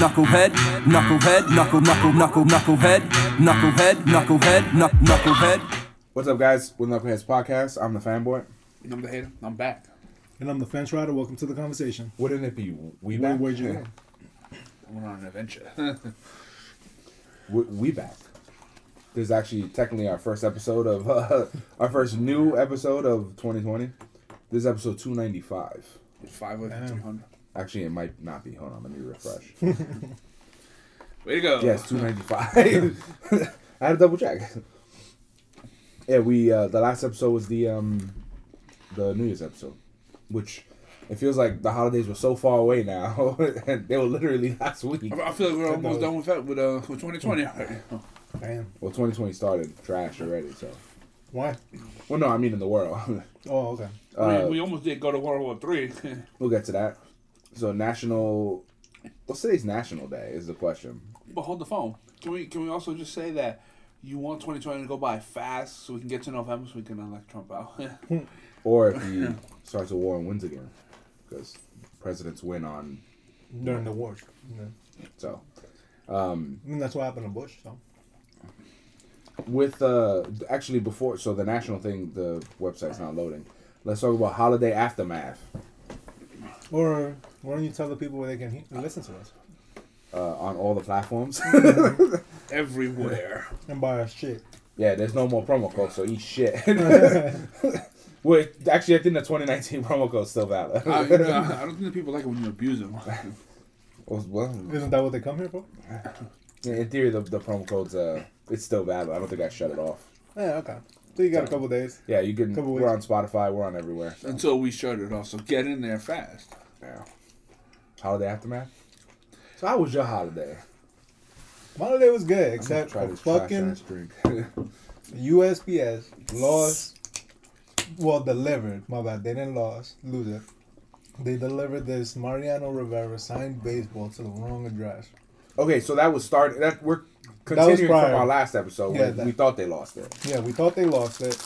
knucklehead, knucklehead, knuckle, knuckle, knuckle, knucklehead, knucklehead, knucklehead, knucklehead. What's up, guys? With Knuckleheads Podcast, I'm the fanboy. And I'm the hater. I'm back. And I'm the fence rider. Welcome to the conversation. Wouldn't it be we Where, back? Where'd you go? We're on an adventure. we, we back. This is actually technically our first episode of uh, our first new episode of 2020. This is episode 295. Five of 200. Actually, it might not be. Hold on, let me refresh. Way to go. yes, 295. I had to double check. Yeah, we uh, the last episode was the um the New Year's episode, which it feels like the holidays were so far away now, and they were literally last week. I I feel like we're almost done with that with uh with 2020 already. Damn. Well, 2020 started trash already, so. Why? Well, no, I mean in the world. Oh, okay. I Uh, mean, we almost did go to World War Three. we'll get to that. So, national. What's today's National Day? Is the question. but hold the phone. Can we can we also just say that you want 2020 to go by fast so we can get to November so we can elect Trump out? Or if he starts a war and wins again, because presidents win on. During the war. Yeah. So, um, I mean, that's what happened to Bush. So. with uh, actually before, so the national thing, the website's not loading. Let's talk about holiday aftermath Or why don't you tell the people where they can he- listen to us uh, on all the platforms. Everywhere. and buy us shit? yeah, there's no more promo code, so eat shit. well, actually, I think the 2019 promo code's still valid. I, you know, I don't think the people like it when you abuse them. Well, well, Isn't that what they come here for? Yeah, in theory, the, the promo code's uh, it's still valid. I don't think I shut it off. Yeah, okay. So you got a couple days. Yeah, you can. Couple We're on Spotify. We're on everywhere. So. Until we shut it off. So get in there fast. Yeah. Holiday aftermath. So how was your holiday? My holiday was good, except for fucking. USPS lost. Well, delivered. My bad. They didn't lost. Lose it. They delivered this Mariano Rivera signed baseball to the wrong address. okay, so that was started. That we're continuing from our last episode. Yeah, that- we thought they lost it. Yeah, we thought they lost it.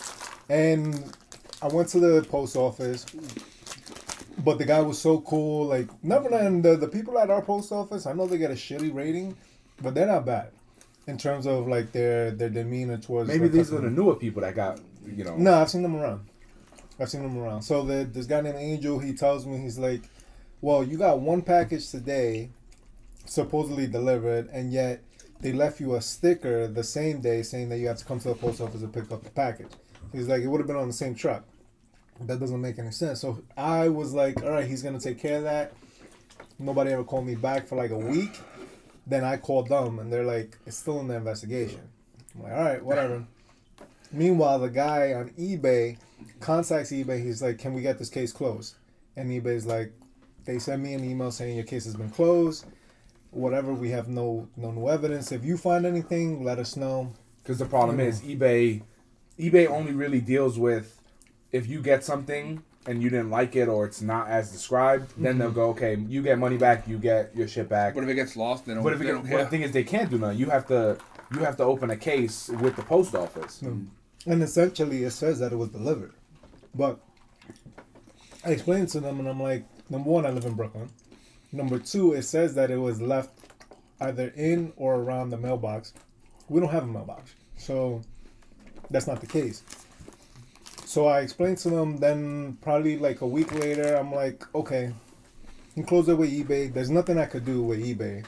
And I went to the post office. But the guy was so cool. Like, never mind the, the people at our post office, I know they get a shitty rating, but they're not bad in terms of like their their demeanor towards. Maybe these are the newer people that got you know. No, I've seen them around. I've seen them around. So the, this guy named Angel, he tells me he's like, "Well, you got one package today, supposedly delivered, and yet they left you a sticker the same day saying that you have to come to the post office and pick up the package." He's like, "It would have been on the same truck." That doesn't make any sense. So I was like, "All right, he's gonna take care of that." Nobody ever called me back for like a week. Then I called them, and they're like, "It's still in the investigation." I'm like, "All right, whatever." Meanwhile, the guy on eBay contacts eBay. He's like, "Can we get this case closed?" And eBay's like, "They sent me an email saying your case has been closed. Whatever. We have no no new evidence. If you find anything, let us know." Because the problem is eBay. eBay only really deals with if you get something and you didn't like it or it's not as described. Then they'll mm-hmm. go, okay, you get money back, you get your shit back. But if it gets lost, they don't, But if it they get, don't but care. the thing is, they can't do nothing. You have to you have to open a case with the post office. Mm. And essentially, it says that it was delivered. But I explained to them, and I'm like, number one, I live in Brooklyn. Number two, it says that it was left either in or around the mailbox. We don't have a mailbox, so that's not the case. So I explained to them. Then probably like a week later, I'm like, okay, you close it with eBay. There's nothing I could do with eBay.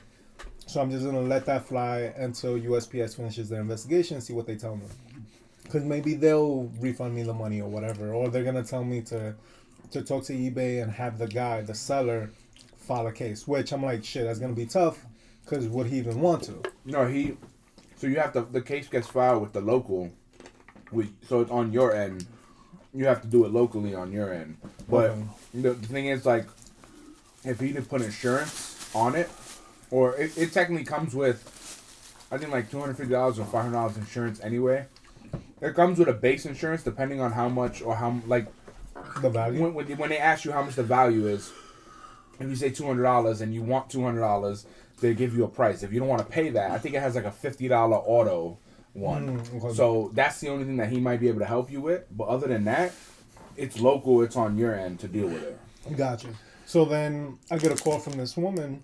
So I'm just gonna let that fly until USPS finishes their investigation and see what they tell me. Because maybe they'll refund me the money or whatever, or they're gonna tell me to to talk to eBay and have the guy, the seller, file a case. Which I'm like, shit, that's gonna be tough. Because would he even want to? No, he. So you have to. The case gets filed with the local. With so it's on your end. You have to do it locally on your end. But Okay. the, the thing is, like, if you didn't put insurance on it, or it, it technically comes with, I think like two hundred fifty dollars or five hundred dollars insurance anyway. It comes with a base insurance depending on how much or how like The value. when, when, when they ask you how much the value is, if you say two hundred dollars and you want two hundred dollars, they give you a price. If you don't want to pay that, I think it has like a fifty dollar auto one. Mm, okay. So that's the only thing that he might be able to help you with. But other than that, it's local. It's on your end to deal with it. Gotcha. So then I get a call from this woman,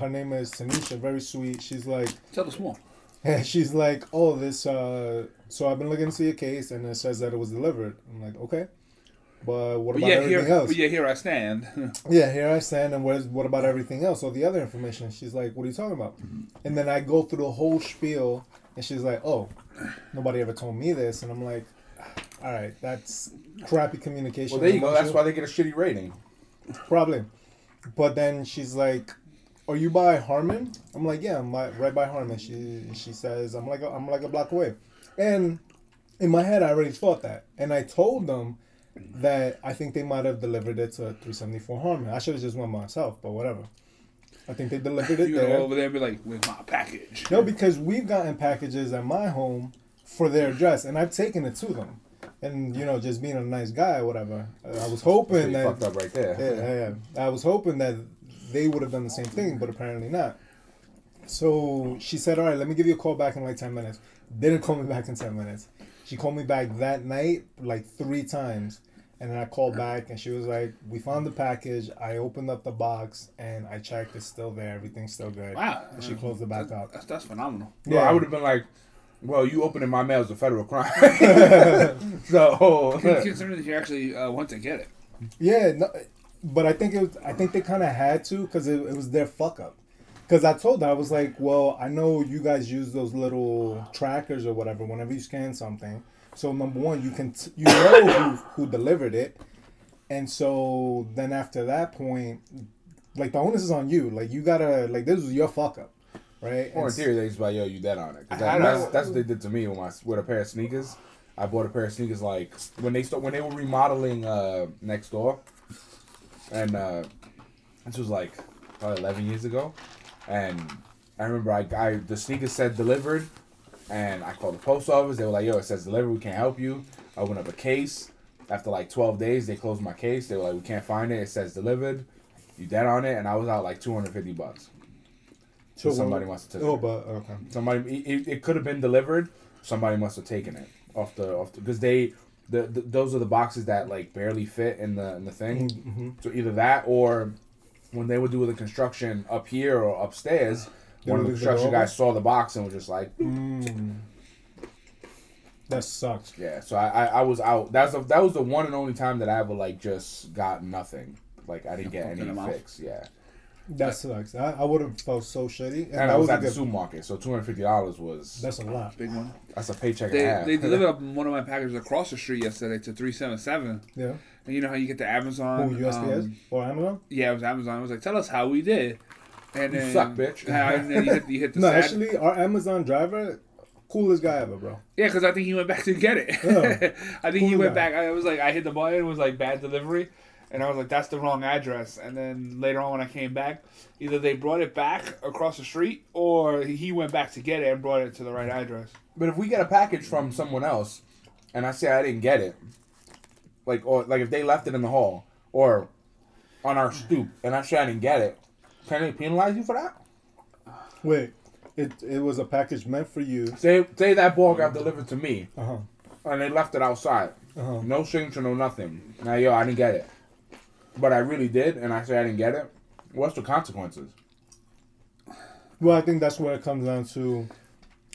her name is Tanisha, very sweet. She's like, Tell the small. and she's like, oh, this. uh So I've been looking to see a case, and it says that it was delivered. I'm like, okay, but what But about yeah, everything here, else? but yeah, here I stand. Yeah, here I stand, and where's what about everything else? All the other information. She's like, "What are you talking about?" And then I go through the whole spiel, and she's like, "Oh, nobody ever told me this," and I'm like, "All right, that's crappy communication." Well, there you go. That's why they get a shitty rating. Probably. But then she's like, "Are you by Harmon?" I'm like, "Yeah, I'm by, right by Harmon." She she says, "I'm like a, I'm like a block away," and in my head, I already thought that, and I told them that I think they might have delivered it to 374 Harmon. I should have just went myself, but whatever. I think they delivered it you go over there and be like, "Where's my package?" No, because we've gotten packages at my home for their address, and I've taken it to them. And you know, just being a nice guy or whatever, I was hoping that fucked up right there. yeah, yeah, yeah. I was hoping that they would have done the same thing, but apparently not. So she said, "All right, let me give you a call back in like ten minutes." Didn't call me back in ten minutes. She called me back that night like three times, and then I called back, and she was like, "We found the package. I opened up the box, and I checked. It's still there. Everything's still good." Wow. And she closed it back up. That's, that's phenomenal. Well, I would have been like, well, you opening my mail is a federal crime. so, Considering that you actually uh, went to get it. Yeah, no, but I think it was. I think they kind of had to because it, it was their fuck up. Because I told her I was like, well, I know you guys use those little trackers or whatever whenever you scan something. So number one, you can t- you know who who delivered it, and so then after that point, like the onus is on you. Like you gotta like this was your fuck up, right? or in And theory, they just like, yo, you dead on it. 'Cause I that- know. that's, that's what they did to me with my with a pair of sneakers. I bought a pair of sneakers like when they start when they were remodeling uh, next door, and uh, this was like probably eleven years ago, and I remember I, I the sneakers said delivered, and I called the post office. They were like, "Yo, it says delivered. We can't help you." I opened up a case. After like twelve days, they closed my case. They were like, "We can't find it. It says delivered. You dead on it?" And I was out like two hundred fifty bucks. So somebody must have taken Oh, it. but okay. Somebody, it, it could have been delivered. Somebody must have taken it off the off because they, the, the those are the boxes that like barely fit in the in the thing. Mm-hmm. So either that or when they were doing the construction up here or upstairs, one of the construction guys saw the box and was just like, Mm. That sucks. yeah. So I, I, I was out. That's the, that was the one and only time that I ever like just got nothing. Like I didn't get any fix. Yeah, That sucks. I, I would have felt so shitty. And, and I that was was a at the good. supermarket, so two hundred fifty dollars was That's a lot. Big one. that's a paycheck They, and a half. they delivered up one of my packages across the street yesterday to 377. Yeah. And you know how you get the Amazon? Who USPS um, or Amazon? yeah, it was Amazon. I was like, tell us how we did. And You then, suck, bitch. and then you hit, you hit the No, sad- actually, our Amazon driver, coolest guy ever, bro. Yeah, because I think he went back to get it. Yeah. I think he went guy. back. I was like, I hit the button. It was like bad delivery, and I was like, that's the wrong address. And then later on, when I came back, either they brought it back across the street, or he went back to get it and brought it to the right address. But if we get a package from someone else, and I say I didn't get it, like or like if they left it in the hall or on our stoop, and I say I didn't get it, can they penalize you for that? Wait, it it was a package meant for you. Say say that ball got delivered to me, Uh huh. and they left it outside, Uh-huh. no signature, no nothing. Now yo, I didn't get it, but I really did, and I say I didn't get it. What's the consequences? Well, I think that's where it comes down to.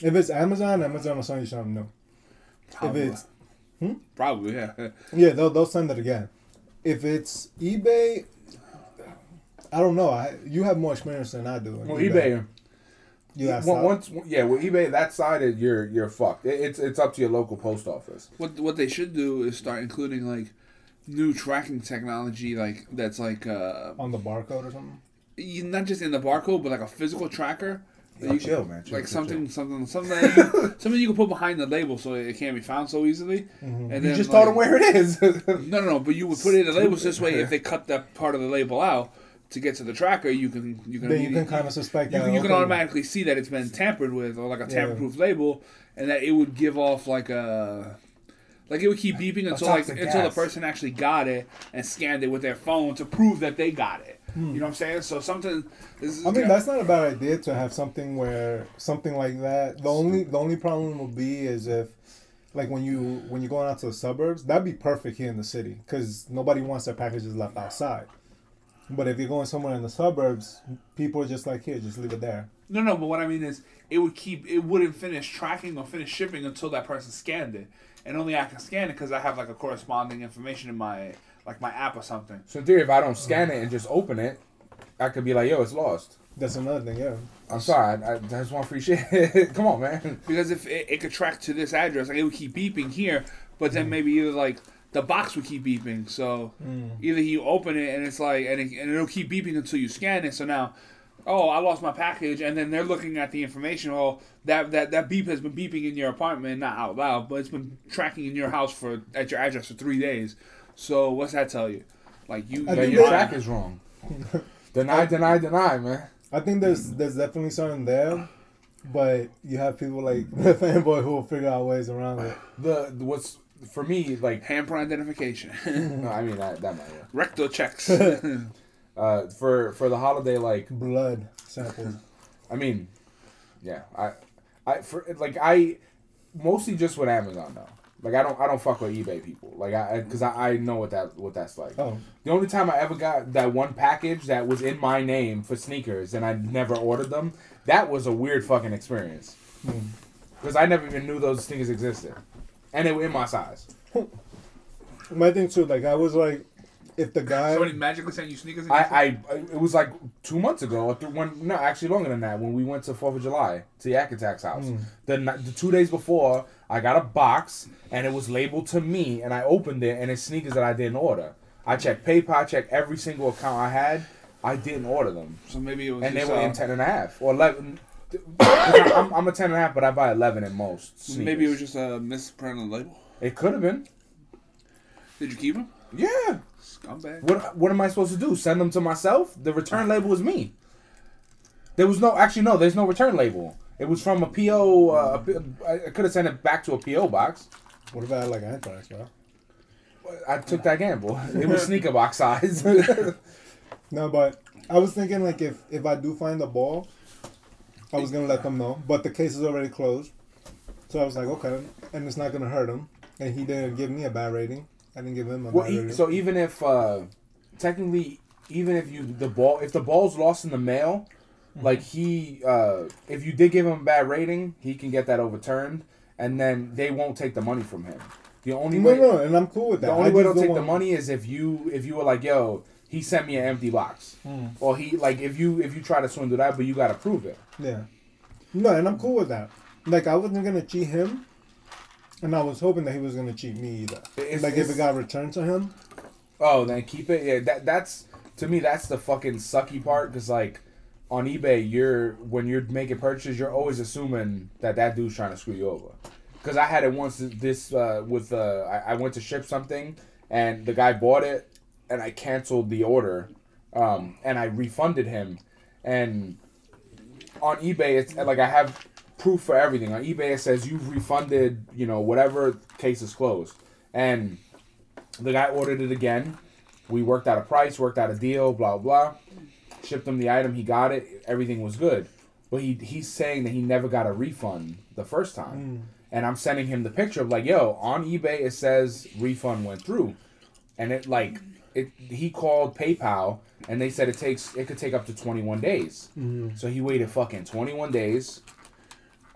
If it's Amazon, Amazon will send you something new. Probably. If it's Probably, yeah. yeah, they'll they'll send it again. If it's eBay, I don't know. I you have more experience than I do. in Well, eBay. You asked Well, once, yeah, with eBay, that side is you're you're fucked. It, it's it's up to your local post office. What what they should do is start including like new tracking technology, like that's like uh, on the barcode or something. you- not just in the barcode, but like a physical tracker. that Yo, you chill, man. Chill, like chill, something, something, something, that you, something you can put behind the label so it can't be found so easily. And You then, just like- told them where it is. No, no, no. But you would put it in the labels this way. If they cut that part of the label out to get to the tracker, you can you can Then you can kind of suspect you that can, you can automatically see that it's been tampered with or like a tamper-proof label, and that it would give off like a like it would keep beeping until like until the person actually got it and scanned it with their phone to prove that they got it. You know what I'm saying? So something. This is, Hmm. I mean, that's not a bad idea to have something where something like that. The only the only problem would be is if, like, when you when you're going out to the suburbs, that'd be perfect here in the city because nobody wants their packages left outside. But if you're going somewhere in the suburbs, people are just like, here, just leave it there. No, no, but what I mean is, it would keep, it wouldn't finish tracking or finish shipping until that person scanned it, and only I can scan it because I have like a corresponding information in my like my app or something. So in theory, if I don't scan it and just open it, I could be like, yo, it's lost. That's another thing, yeah. I'm sorry, I, I just want free shit. Come on, man. Because if it, it could track to this address, like it would keep beeping here, but then mm. maybe either like the box would keep beeping. So hmm. either you open it and it's like, and, it, and it'll keep beeping until you scan it. So now, oh, I lost my package, and then they're looking at the information. Oh, that that that beep has been beeping in your apartment, not out loud, but it's been tracking in your house for at your address for three days. So what's that tell you? Like you, I think your track is wrong. deny, deny, deny, man. I think there's there's definitely something there, but you have people like the fanboy who will figure out ways around it. The what's for me like. hamper identification, No, I mean that that might. Work. rectal checks. Uh, for for the holiday, like Blood samples. I mean, yeah, I, I for like I, mostly just with Amazon though. Like I don't I don't fuck with eBay people. Like I because I, I know what that what that's like. Oh, The only time I ever got that one package that was in my name for sneakers and I never ordered them, that was a weird fucking experience. Because I never even knew those sneakers existed, and they were in my size. my thing too. Like I was like, if the guy, Somebody magically sent you sneakers. And I, I it was like two months ago or th- one no actually longer than that when we went to Fourth of July to Yak Attack's house. The ni- the two days before I got a box and it was labeled to me and I opened it and it's sneakers that I didn't order. I checked PayPal, I checked every single account I had. I didn't order them so maybe it was. and they just, were uh, in ten and a half or eleven. 'Cause I'm, I'm a ten and a half, but I buy eleven at most. Sneakers. Maybe it was just a misprint on the label. It could have been. Did you keep them? Yeah. Scumbag. What what am I supposed to do? Send them to myself? The return label was me. There was no actually no. There's no return label. It was from a PO. Uh, a P- I could have sent it back to a PO box. what if I had like anthrax, bro? I took that gamble. It was sneaker box size. No, but I was thinking like if if I do find the ball, I was gonna let them know. But the case is already closed, so I was like, okay, and it's not gonna hurt him. And he didn't give me a bad rating. I didn't give him a well, bad e- rating. so even if uh, technically, even if you the ball, if the ball's lost in the mail, like he, uh, if you did give him a bad rating, he can get that overturned, and then they won't take the money from him. The only no, way, no, and I'm cool with that. The only I way they'll take the money is if you if you were like, yo, he sent me an empty box, Hmm. or he like if you if you try to swindle that, but you got to prove it. Yeah. No, and I'm cool with that. Like I wasn't gonna cheat him, and I was hoping that he was gonna cheat me either. It's- like if it's- it got returned to him. Oh, then keep it. Yeah, that that's to me that's the fucking sucky part because like on eBay, you're when you're making purchases, you're always assuming that that dude's trying to screw you over. Because I had it once. This uh, with uh, I, I went to ship something and the guy bought it and I canceled the order, um, and I refunded him, and on eBay it's like I have proof for everything. On eBay it says you've refunded, you know, whatever case is closed, and the guy ordered it again. We worked out a price, worked out a deal, blah blah. Shipped him the item, he got it, everything was good. But he he's saying that he never got a refund the first time. And I'm sending him the picture of like, yo, on eBay it says refund went through. And it like it he called PayPal and they said it takes it could take up to 21 days. Mm-hmm. So he waited fucking 21 days.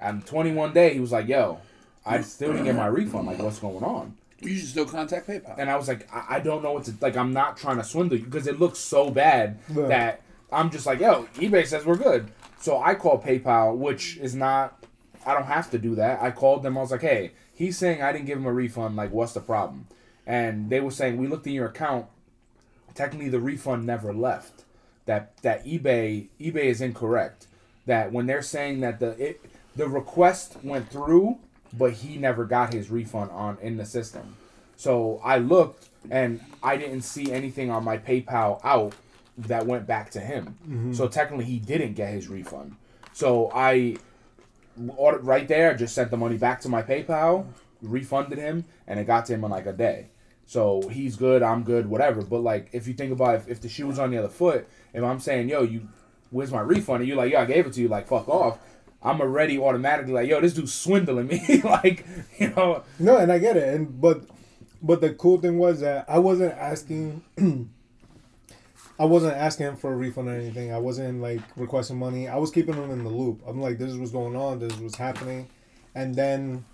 And 21 day he was like, yo, I still didn't get my refund. Like, what's going on? You should still contact PayPal. And I was like, I, I don't know what to like. I'm not trying to swindle you because it looks so bad Yeah. that I'm just like, yo, eBay says we're good. So I called PayPal, which is not. I don't have to do that. I called them. I was like, hey, he's saying I didn't give him a refund. Like, what's the problem? And they were saying we looked in your account. Technically, the refund never left. That that eBay eBay is incorrect. That when they're saying that the it the request went through, but he never got his refund on in the system. So I looked and I didn't see anything on my PayPal out that went back to him. Mm-hmm. So technically he didn't get his refund. So I ordered right there, just sent the money back to my PayPal, refunded him, and it got to him in like a day. So he's good, I'm good, whatever. But like if you think about if, if the shoe was on the other foot, if I'm saying, yo, you where's my refund? And you're like, yo, I gave it to you, like fuck off. I'm already automatically like, yo, this dude's swindling me. like, you know, No, and I get it, and but but the cool thing was that I wasn't asking I wasn't asking him for a refund or anything. I wasn't like requesting money. I was keeping him in the loop. I'm like, this is what's going on. This is what's happening. And then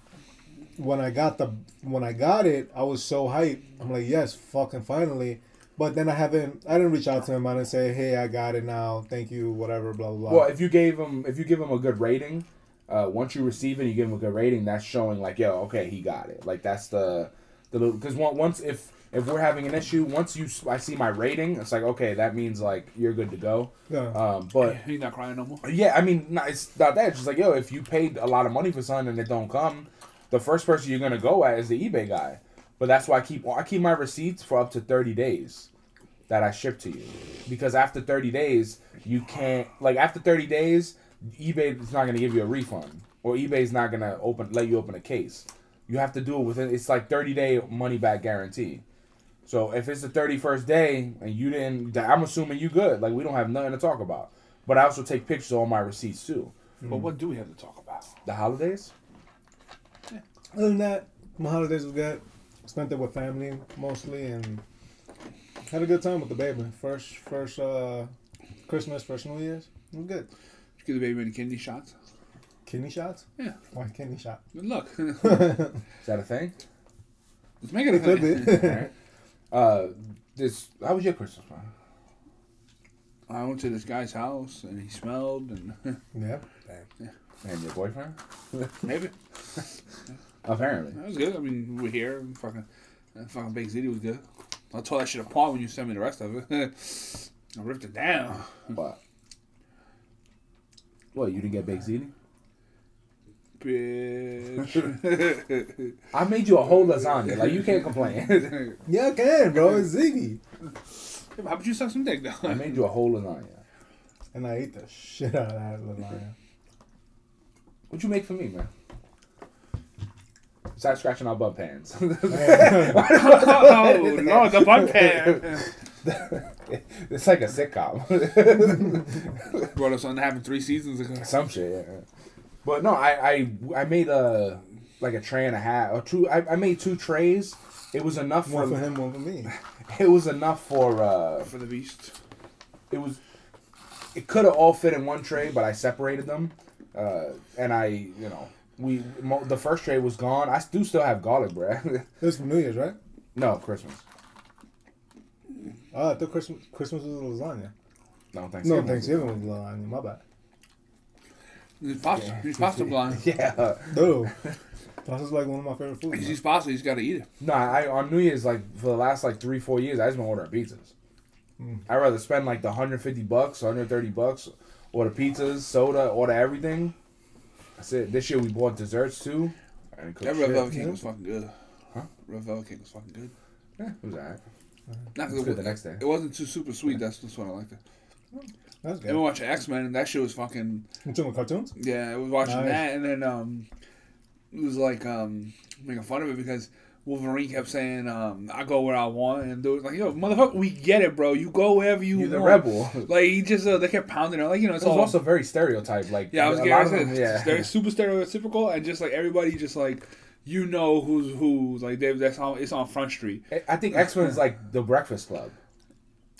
when I got the when I got it, I was so hyped. I'm like, yes, fucking finally. But then I haven't. I didn't reach out to him. I didn't say, hey, I got it now. Thank you. Whatever. Blah blah blah. Well, if you gave him, if you give him a good rating, uh, once you receive it, you give him a good rating. That's showing like, yo, okay, he got it. Like that's the the because once if if we're having an issue, once you I see my rating, it's like okay, that means like you're good to go. yeah. Um, but He's not crying no more. yeah, I mean, no, it's not that. It's just like yo, if you paid a lot of money for something and it don't come, the first person you're gonna go at is the eBay guy. But that's why I keep I keep my receipts for up to thirty days that I ship to you, because after thirty days you can't like after thirty days eBay is not gonna give you a refund or eBay's not gonna open let you open a case. You have to do it within it's like thirty day money back guarantee. So if it's the thirty first day and you didn't, I'm assuming you good. Like we don't have nothing to talk about. But I also take pictures of all my receipts too. But what do we have to talk about? The holidays. Other than that, my holidays was good. Spent it with family mostly and had a good time with the baby. First, first uh, Christmas, first New Year's. It was good. Did you give the baby any kidney shots? Kidney shots? Yeah. Why kidney shot? Good luck. Is that a thing? Let's make it a It could thing. be. Alright. Uh, this. How was your Christmas, man? I went to this guy's house and he smelled and yeah. And your boyfriend? maybe Apparently. that was good. I mean, we're here. and Fucking, that fucking baked ziti was good. I tore that shit apart when you sent me the rest of it. I ripped it down. But. What? You didn't get baked ziti? Bitch. I made you a whole lasagna. Like you can't complain. Yeah, I can, bro. It's Ziggy. How about you suck some dick though? I made you a whole lasagna. And I ate the shit out of that lasagna. What'd you make for me, man? Besides scratching our butt pans. oh Lord, the bun pan. it's like a sitcom. Brought us on to having three seasons ago. Some shit, yeah. But no, I, I I made a like a tray and a half or two. I, I made two trays. It was enough for, for him, one for me. It was enough for uh. For the beast. It was. It could have all fit in one tray, but I separated them, uh, and I you know we mo- the first tray was gone. I do still have garlic bread. This was for New Year's, right? no Christmas. Oh, I thought Christmas Christmas was lasagna. No Thanksgiving. No, Thanksgiving was lasagna. My bad. He's pasta. He's pasta blind. Yeah. Dude, pasta's like one of my favorite foods. He's man. eats pasta. He's got to eat it. No, I on New Year's like for the last like three four years I just been ordering pizzas. I'd rather spend like the 150 bucks, 130 bucks, order pizzas, soda, order everything. That's it. This year we bought desserts too. I didn't That red velvet cake was fucking good. Huh? Red velvet cake was fucking good. Yeah, it was alright. Not 'cause It's it, good the next day. it wasn't too super sweet. That's just what I liked it. That's And we good. watching X Men, and that shit was fucking. You talking cartoons? Yeah, I was watching Nice. that, and then um, it was like um making fun of it because Wolverine kept saying um I go where I want, and they was like yo motherfucker, we get it, bro. You go wherever you You're the rebel. Like he just uh, they kept pounding it, like you know It it's was all. also very stereotyped. Like yeah, I was getting lot them, yeah. It's very super stereotypical, and just like everybody, just like you know who's who. Like they, that's on it's on Front Street. I think X Men is like the Breakfast Club.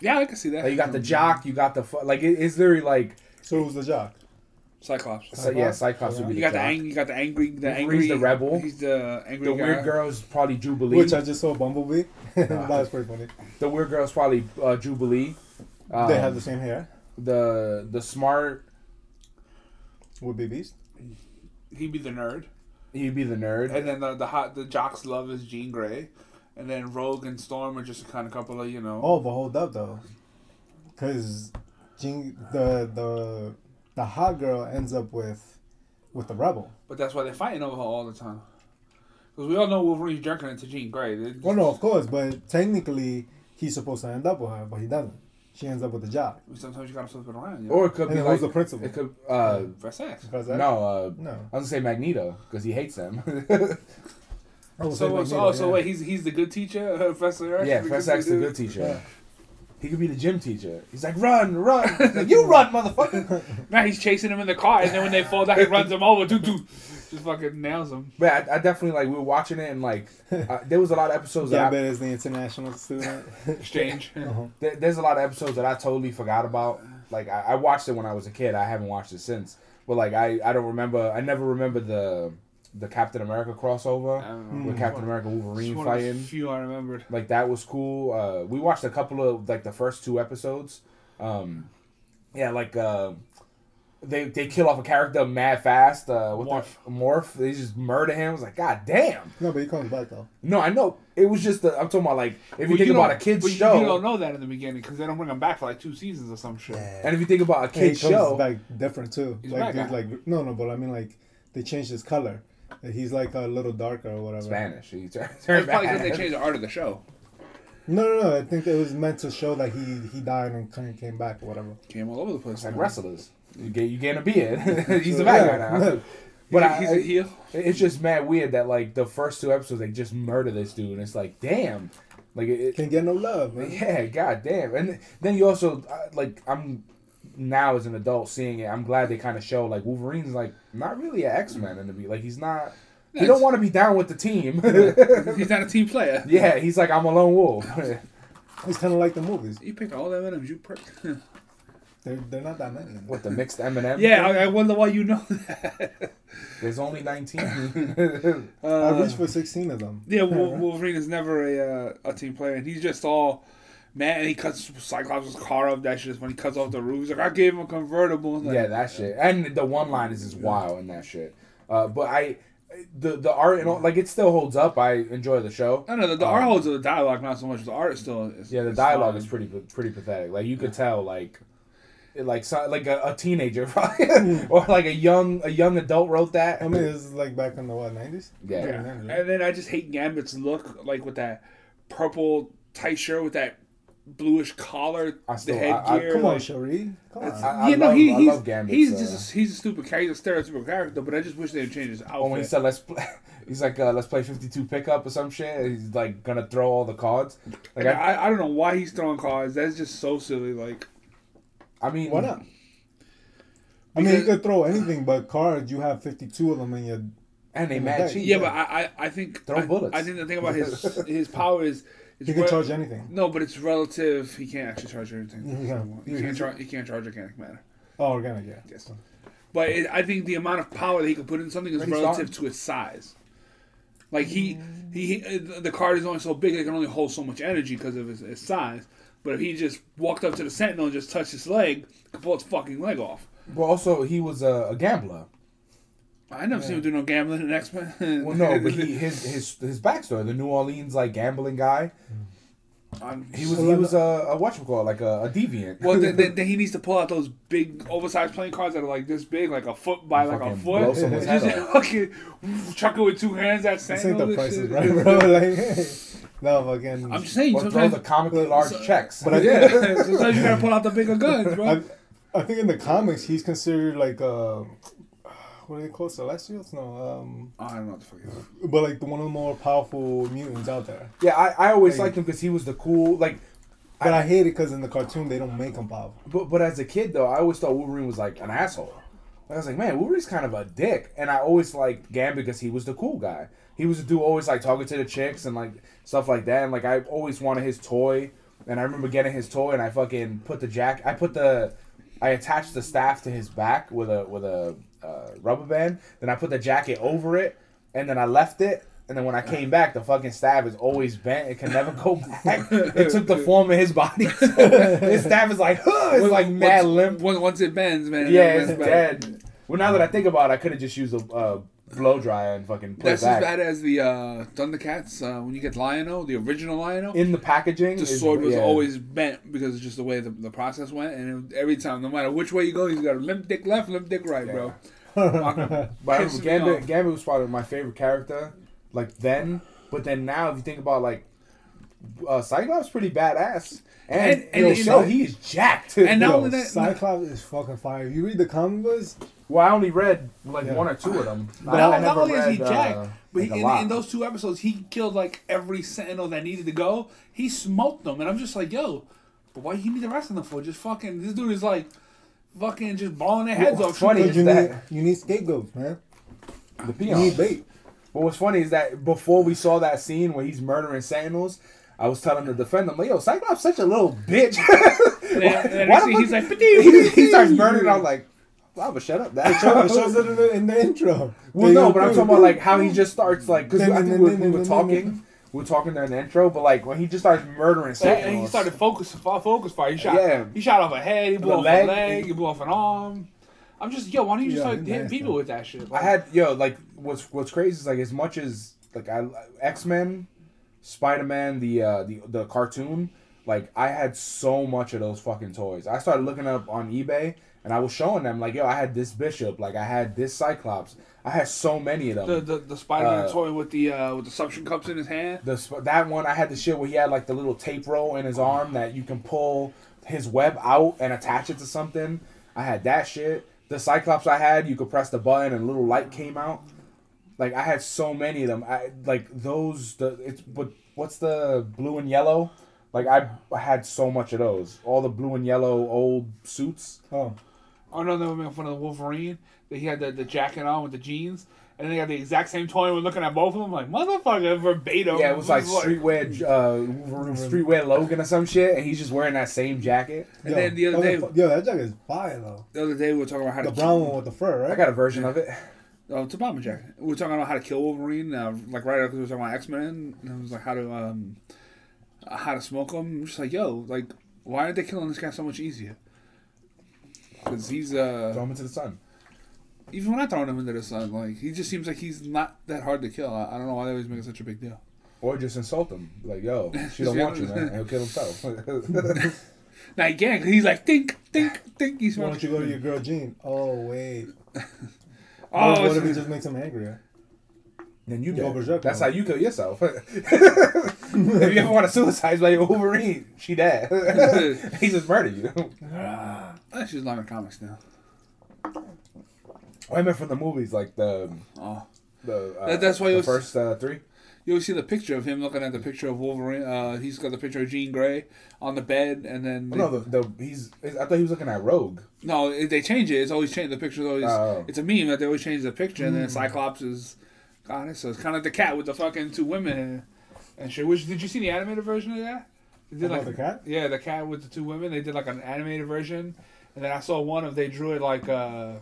Yeah, I can see that. Like you got the jock, you got the fu- like it, it's literally like So who's the jock? Cyclops. so, yeah, Cyclops would be You the got the ang- you got the angry, the Wolverine's angry, the rebel. He's the angry The guy. weird girl's probably Jubilee. Which I just saw Bumblebee. that was pretty funny. the weird girl's probably uh, Jubilee. Um, they have the same hair. the the smart. Would be Beast. He'd be the nerd, He'd be the nerd. and then the the hot the jock's love is Jean Grey, and then Rogue and Storm are just a kind of couple of you know. Oh, but hold up though, because Jean, the the the hot girl ends up with with the rebel. But that's why they're fighting over her all the time. Because we all know Wolverine's jerking into to Jean Grey. They just- Well, no, of course, but technically he's supposed to end up with her, but he doesn't. She ends up with the jock. Sometimes you gotta flip it around. You know? Or it could And be then like who's the principal? It could. Uh, for sex. No. Uh, no. I was gonna say Magneto because he hates them. Oh, So, same so, idea, oh, so wait, he's he's the good teacher, uh, Professor X? yeah, The Professor X, the good teacher. Yeah. He could be the gym teacher. He's like, run, run. He's like, you run, motherfucker. Now he's chasing him in the car, and then when they fall down, he runs them over. Doo doo. Just fucking nails them. But I, I definitely like we were watching it and like uh, there was a lot of episodes that Gambit I, is the international student. Exchange. Uh-huh. there, there's a lot of episodes that I totally forgot about. Like I, I watched it when I was a kid. I haven't watched it since. But like I, I don't remember. I never remember the the Captain America crossover I with Captain America Wolverine one of the fighting. few I remembered. Like that was cool. Uh, we watched a couple of like the first two episodes. Um, yeah, like uh, they they kill off a character mad fast. Uh, what Morph. the morph? They just murder him. I was like, God damn. no, but he comes back though. No, I know. It was just the, I'm talking about like if you Well, think about don't- a kids but you- show, You don't know that in the beginning because they don't bring him back for like two seasons or some shit. and if you think about a And he kids comes show, back different too. He's like, back, there's huh? like no, no, but I mean like they changed his color. He's like a little darker or whatever. Spanish. He turned That's probably because they changed the art of the show. No, no, no. I think it was meant to show that he he died and kind of came back or whatever. Came all over the place. It's like wrestlers. You get you getting a beard. He's So, a bad yeah. guy now. But But I, he's a heel. it's just mad weird that like the first two episodes they just murder this dude, and it's like damn, like it, it- Can't get no love, man. yeah, god damn. And then you also uh, like I'm now as an adult seeing it. I'm glad they kind of show like Wolverine's like not really an X Men in the be like he's not. He don't want to be down with the team. He's not a team player. yeah, he's like I'm a lone wolf. It's kind of like the movies. You picked all the M&Ms, you prick. They're they're not that many. With the mixed M and M. yeah, I, I wonder why you know that. There's only 19. I Uh, reached for sixteen of them. yeah, Wolverine is never a uh, a team player, and he's just all man. He cuts Cyclops' car up. That shit is when he cuts off the roof. He's like, I gave him a convertible. Like, yeah, that shit. And the one line is just wild in that shit. Uh, but I, the the art and all, like it still holds up. I enjoy the show. I don't. The, the Um, art holds of the dialogue not so much. The art is still. Is, Yeah, the is dialogue fine. is pretty pretty pathetic. Like you could tell, like, it, like so, like a, a teenager probably, or like a young a young adult wrote that. I mean, it's like back in the what nineties. Yeah. Yeah. And then I just hate Gambit's look, like with that purple tight shirt with that bluish collar, I still- the I- I- headgear. Come on, like- Cherie. Come on. I, I yeah, no, love, he, he's, love Gambit's, he's uh, just he's a stupid character, he's a stereotypical character. But I just wish they'd change his outfit. Oh, when he said let's play, he's like uh, let's play fifty two pickup or some shit. He's like gonna throw all the cards. Like Like, I, I, I don't know why he's throwing cards. That's just so silly. Like I mean, Why not? I mean, you Because- could throw anything, but cards. You have fifty-two of them in your. And they In the mad deck. cheap. yeah, but I I, I think Throw I, bullets. I think the thing about his his power is it's You can rel- charge anything. No, but it's relative. He can't actually charge anything. Yeah. He can't charge. He can't charge organic matter. Oh, organic, yeah. Yes. But it, I think the amount of power that he could put in something is relative strong. to its size. Like he, he, he, uh, the card is only so big; it can only hold so much energy because of his, his size. But if he just walked up to the Sentinel and just touched his leg, could pull its fucking leg off. But also, he was a, a gambler. I never seen him do no gambling in X Men. Well, no, but he, his his his backstory, the New Orleans like gambling guy, he was he was a, a what you call like a, a deviant. Well, then, then, then he needs to pull out those big, oversized playing cards that are like this big, like a foot by like a foot. Just fucking chuck it with two hands at This ain't the prices, shit. right, bro? Like, no, fucking. I'm just saying. or throw Sometimes, the comically large so- checks. But I- yeah, sometimes you gotta pull out the bigger guns, bro. I, I think in the comics he's considered like uh, what do they called? Celestials? No, um, I don't know what the fuck. it is. but like the one of the more powerful mutants out there. yeah, I, I always Like- liked him because he was the cool like. But I, hate it because in the cartoon they don't make him powerful. But but as a kid though, I always thought Wolverine was like an asshole. I was like, man, Wolverine's kind of a dick, and I always liked Gambit because he was the cool guy. He was the dude always like talking to the chicks and like stuff like that. And like I always wanted his toy, and I remember getting his toy, and I fucking put the jack. I put the, I attached the staff to his back with a with a uh, rubber band. Then I put the jacket over it, and then I left it. And then when I came back, the fucking staff is always bent. It can never go back. It took the form of his body. his staff is like, huh, it's like mad once, limp. Once, once it bends, man. it Yeah, it's back. dead. Well, now that I think about it, I could have just used a uh, blow dryer and fucking put That's as bad as the uh, Thundercats uh, when you get Lion-O, the original Lion-O. In the packaging, the is- sword was yeah. always bent because it's just the way the, the process went, and it- every time, no matter which way you go, you got a limp dick left, limp dick right, bro. But Gambit. Gambit was probably my favorite character, like then. But then now, if you think about like, uh, Cyclops, pretty badass, and, And- and yo, you so he's jacked. And not Yo, only that- Cyclops is fucking fire. You read the comic books, well, I only read like Yeah. one or two of them. Not, I not never only is he read, jacked, uh, but like, a he, in, lot. in those two episodes, he killed like every sentinel that needed to go. He smoked them, and I'm just like, yo, but why you need the rest of them for? Just fucking, this dude is like, fucking just blowing their heads Well, off. funny shooting is you that- need you need scapegoats, man. The You need bait. But what's funny is that before we saw that scene where he's murdering Sentinels, I was telling the defender, I'm like, yo, Cyclops such a little bitch. And then, and then Why next the thing he's fuck- like, he, he starts murdering. I was like, wow, but shut up. It shows, it shows it in the, in the intro. Well, no, but I'm talking about like how he just starts like because I think we, we were talking, we are talking during the intro, but like when he just starts murdering And Sentinels, he started focus focus fire. He shot. Yeah. He shot off a head. He blew The off leg. a leg. He blew off an arm. I'm just yo. Why don't you just Yeah, start hitting nasty. people with that shit? I had yo like what's what's crazy is like as much as like I X Men, Spider Man, the uh the the cartoon, like I had so much of those fucking toys. I started looking up on eBay and I was showing them like yo I had this Bishop, like I had this Cyclops, I had so many of them. the the, the Spider-Man Uh, toy with the uh, with the suction cups in his hand. The that one I had the shit where he had like the little tape roll in his arm that you can pull his web out and attach it to something. I had that shit. The Cyclops I had, you could press the button and a little light came out. Like I had so many of them. I like those. The it's but what's the blue and yellow? Like I, I had so much of those. All the blue and yellow old suits. Oh, Oh no, they were making fun of the Wolverine. That he had the, the jacket on with the jeans, and then they got the exact same toy. and We're looking at both of them like motherfucker verbatim. Yeah, it was like streetwear, uh, Wolverine- streetwear Logan or some shit, and he's just wearing that same jacket. And then the other that day, was- yo, that jacket is fire though. the other day we were talking about how to The to brown one with the fur, right? I got a version of it. Oh, it's a bomber jacket. We were talking about how to kill Wolverine, uh, like right after we were talking about X Men, and it was like how to um, uh, how to smoke him. I'm just like, yo, like, why aren't they killing this guy so much easier? Because he's uh, Throw him into the sun. even when I throw him into the sun, like he just seems like he's not that hard to kill. I, I don't know why they always make it such a big deal. Or just insult him. Like, yo, she don't want you, man. And he'll kill himself. Now again, he's like, think, think, think. He's Why don't you go to your girl Jean? Oh wait. Oh, what if it's- he just makes him angrier? then you Go go. berserk That's mode. how you kill yourself. if you ever want to suicide by Wolverine, she dead. he just murdered you. That's she's not in comics now. I meant from the movies, like the Oh, the uh, That- that's why the was- first uh, three. you always see the picture of him looking at the picture of Wolverine. Uh, he's got the picture of Jean Grey on the bed, and then Oh, no, the, the he's. I thought he was looking at Rogue. No, they change it. It's always changed. The picture's always. Oh. It's a meme that they always change the picture, and then Cyclops is got it. So it's kind of the cat with the fucking two women and, and shit. Which did you see the animated version of that? They did About like the cat? Yeah, the cat with the two women. They did like an animated version, and then I saw one of they drew it like uh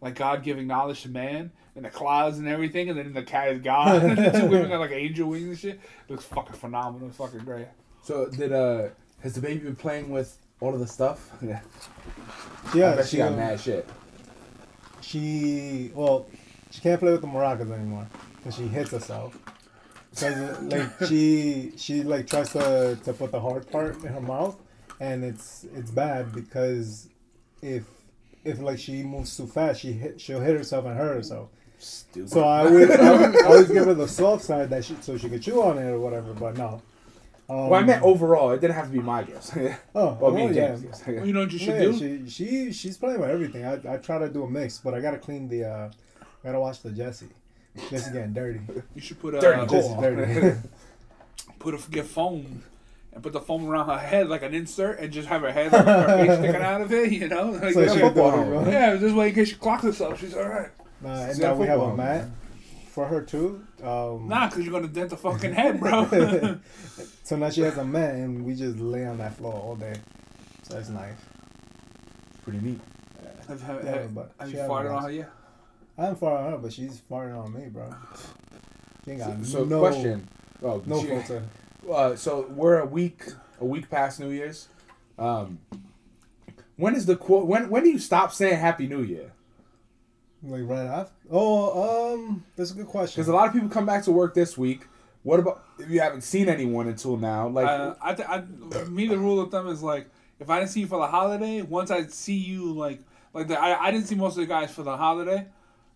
like God giving knowledge to man. And the clouds and everything, and then the cat is God. and the two women got like angel wings and shit. It looks fucking phenomenal. It's fucking great. So did uh has the baby been playing with all of the stuff? Yeah, Yeah, I bet she got um, mad shit. She well, she can't play with the maracas anymore because she hits herself. Cause like she she like tries to to put the hard part in her mouth, and it's it's bad because if if like she moves too fast, she hit she'll hit herself and hurt herself. Stupid. So I would I would always give her the soft side that she so she could chew on it or whatever. But no. Um, well, I meant overall. It didn't have to be my guess. Oh, Well, me oh, yeah. James. guess. You know what you should Yeah, do? she she she's playing with everything. I, I try to do a mix, but I gotta clean the. uh I Gotta watch the Jesse. Jesse getting dirty. You should put a Dirty Jesse's Cool. dirty. put a get foam and put the foam around her head like an insert and just have her head like her face sticking out of it, you know? Like, So you know, football dirty, home. bro. yeah, this way in case she clocks herself, she's all right. Nah, and now we have a mat for her too. Um, Nah, because you're going to dent the fucking head, bro. so now she has a mat, and we just lay on that floor all day. So that's nice. Pretty neat. have have, Yeah, have, have you farted on her yet? I'm farting on her, but she's farting on me, bro. She ain't got So no, question. Oh, no she- filter. Uh, so we're a week a week past New Year's. Um, when is the quote? When when do you stop saying Happy New Year? Like right after. Oh, um, that's a good question. Because a lot of people come back to work this week. What about if you haven't seen anyone until now? Like, Uh, I, th- I, me, the rule of thumb is like, if I didn't see you for the holiday, once I see you, like, like the, I, I didn't see most of the guys for the holiday,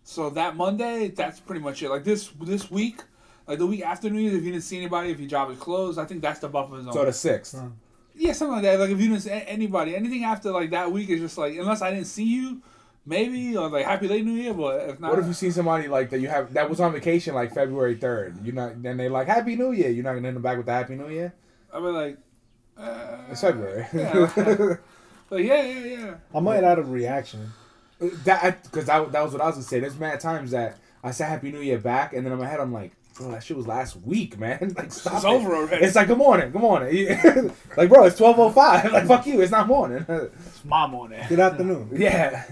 so that Monday, that's pretty much it. Like this, this week, like the week after New Year's, if you didn't see anybody, if your job is closed, I think that's the buffer zone. so the sixth. Huh. yeah, something like that. Like if you didn't see anybody, anything after like that week is just like, unless I didn't see you, maybe or like Happy Late New Year, but if not, What if you see somebody like that you have that was on vacation like February third? You're not. Then they like Happy New Year. You're not gonna end them back with the Happy New Year. I'd be like, uh, It's February. Yeah. like yeah, yeah, yeah. I might add a reaction. That because that, that was what I was gonna say. There's mad times that I say Happy New Year back, and then in my head I'm like, bro, that shit was last week, man. Like stop It's it. over already. It's like good morning, good morning. like bro, it's twelve oh five. Like fuck you, it's not morning. It's mom on it. Good afternoon. yeah,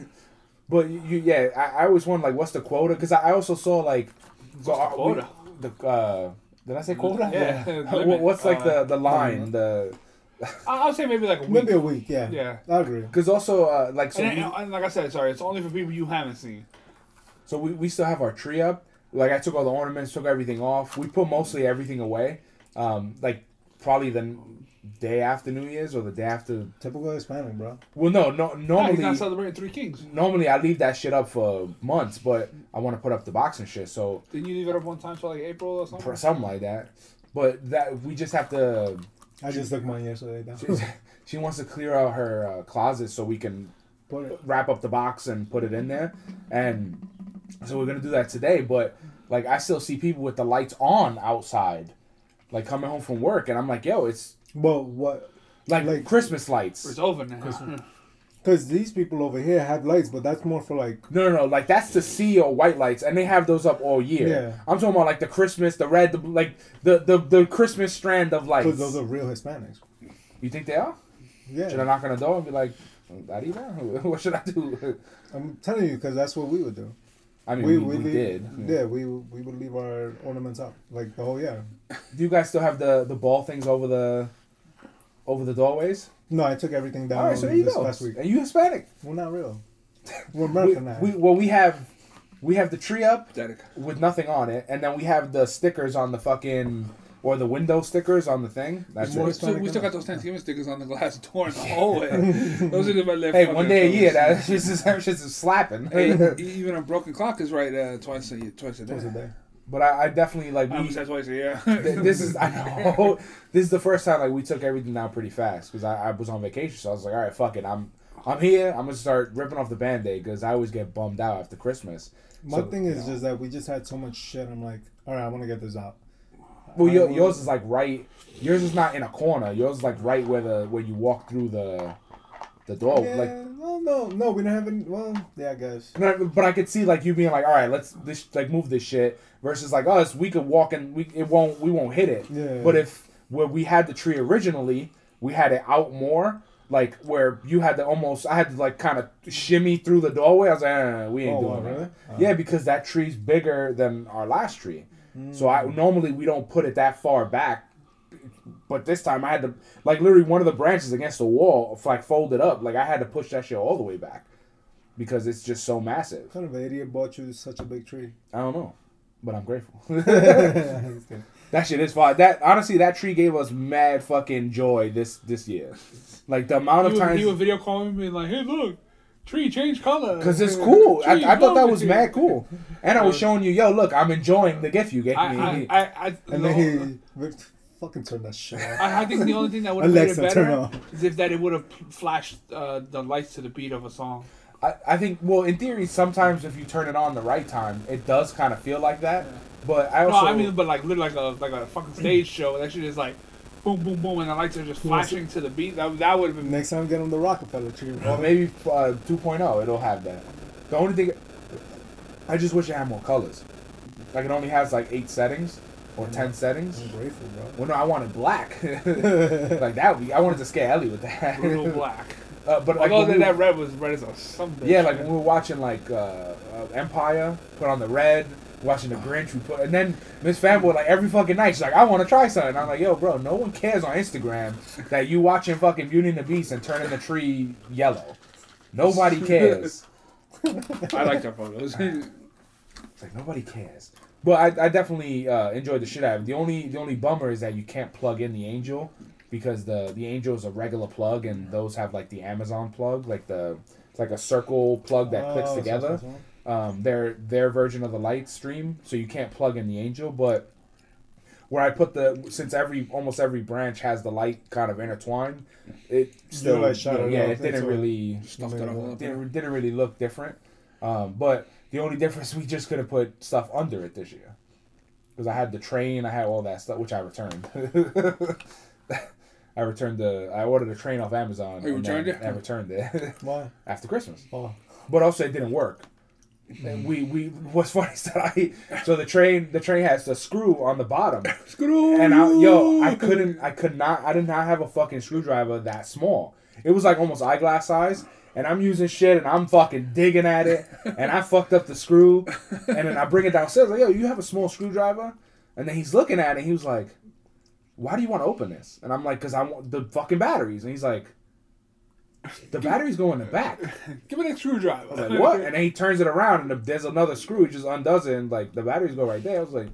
but you, you yeah, I, I always wonder like what's the quota because I, I also saw like so the are we- quota? the uh, did I say quota? Yeah. What- limit. what's like Uh, the the line the I- I'll say maybe like a week. Maybe a week. Yeah. Yeah. I agree. because also uh, like so and, we, and- and like I said, sorry, it's only for people you haven't seen. So we, we still have our tree up. Like I took all the ornaments, took everything off. We put mostly everything away. Um, like probably the day after New Year's or the day after. Typical Hispanic, bro. Well, no, no. Yeah, he's Normally, not celebrating Three Kings. normally I leave that shit up for months, but I want to put up the box and shit. So Didn't you leave it up one time for like April or something? for something like that. But that we just have to. I just took mine yesterday. Down. She, she wants to clear out her uh, closet so we can Put it. wrap up the box and put it in there. And so we're gonna do that today. But like I still see people with the lights on outside, like coming home from work, and I'm like, yo, it's Well, what? like, Like- Christmas lights. It's over now. Because these people over here have lights, but that's more for like. No, no, no. Like that's the sea or white lights, and they have those up all year. Yeah. I'm talking about like the Christmas, the red, the like the the, the Christmas strand of lights. Because those are real Hispanics. You think they are? Yeah. Should I knock on the door and be like, oh, Darina, what should I do? I'm telling you, because that's what we would do. I mean, we, we, leave- did. Yeah, we we would leave our ornaments up like the whole year. Do you guys still have the the ball things over the over the doorways? No, I took everything down All right, so there you this go. past week. And you Hispanic? We're not real. We're We, American now. we, well, we have we have the tree up Pathetic. with nothing on it, and then we have the stickers on the fucking or the window stickers on the thing. That's More it. So we still got those Thanksgiving stickers on the glass door in the hallway. those are the my left. Hey, one day a year, that shit's just, that just slapping. Hey, even a broken clock is right uh, twice a twice a day. Twice a day. But I, I definitely like I we. was said twice a year. th- this is I know this is the first time like we took everything down pretty fast because I, I was on vacation, so I was like, all right, fuck it, I'm I'm here. I'm gonna start ripping off the band aid because I always get bummed out after Christmas. My So, thing you is know. just that we just had so much shit. I'm like, all right, I want to get this out. Well, your, yours is like right. Yours is not in a corner. Yours is like right where the where you walk through the the door. yeah, Like, no, no, we don't have any. Well, yeah, I guess. but but I could see like you being like, all right, let's this like move this shit. Versus like us, we could walk and we it won't we won't hit it. Yeah. But if where we had the tree originally, we had it out more. Like where you had to almost, I had to like kind of shimmy through the doorway. I was like, eh, we ain't Oh, doing wow, really? Oh. Yeah, because that tree's bigger than our last tree. So Mm. I normally we don't put it that far back, but this time I had to like literally one of the branches against the wall like folded up. Like I had to push that shit all the way back because it's just so massive. What kind of an idiot bought you such a big tree? I don't know, but I'm grateful. That shit is fine. That honestly, that tree gave us mad fucking joy this this year. Like the amount of would, times he would video call me and be like, "Hey, look, tree change color." because it's cool. I, Tree I thought that glowing. was mad cool, and I was showing you, yo, look, I'm enjoying the gift you gave me. I, I, I, And then he Rick, fucking turn that shit off. I, I think the only thing that would have made it Alexa, turn better is if that it would have flashed uh, the lights to the beat of a song. I, I think well in theory sometimes if you turn it on the right time it does kind of feel like that but I also No, I mean, but like literally like a like a fucking stage show. That shit is like, boom, boom, boom, and the lights are just flashing to the beat. That that would have been. Next time, get on the Rockefeller tree. or maybe uh, 2.0 it'll have that the only thing I just wish it had more colors like it only has like eight settings or ten settings I'm grateful, bro. well no I wanted black like that would be I wanted to scare Ellie with that Brutal black. uh, but like Although when we- that, that red was red as a something. Yeah, like when we were watching like uh, uh, Empire, put on the red, watching the Grinch, we put, and then Miss Fanboy like every fucking night she's like, I want to try something. I'm like, yo, bro, no one cares on Instagram that you watching fucking Beauty and the Beast and turning the tree yellow. Nobody cares. I like their photos. It's like nobody cares. But I, I definitely uh, enjoyed the shit out of it. The only the only bummer is that you can't plug in the Angel because the the Angel is a regular plug and those have like the Amazon plug, like the it's like a circle plug that clicks Oh, so- together. so- so. um, their their version of the light stream, so you can't plug in the angel. But where I put the since every almost every branch has the light kind of intertwined, it still like, shut it yeah, it didn't really Stuffed it up a little bit. didn't, didn't really look different. Um, but the only difference we just could have put stuff under it this year because I had the train, I had all that stuff, which I returned. I returned the. I ordered a train off Amazon. Oh, you and returned it? I returned it Why? after Christmas, Oh, but also it didn't work. And we we what's funny is that I so the train the train has the screw on the bottom. Screw. And I, yo, I couldn't, I could not, I did not have a fucking screwdriver that small. It was like almost eyeglass size, and I'm using shit, and I'm fucking digging at it, and I fucked up the screw, and then I bring it downstairs, like, yo, you have a small screwdriver, and then he's looking at it, he was like, why do you want to open this? And I'm like, cause I want the fucking batteries, and he's like, the batteries go in the back. Give me that screwdriver. I was like, what? And then he turns it around, and there's another screw. He just undoes it, and like the batteries go right there. I was like,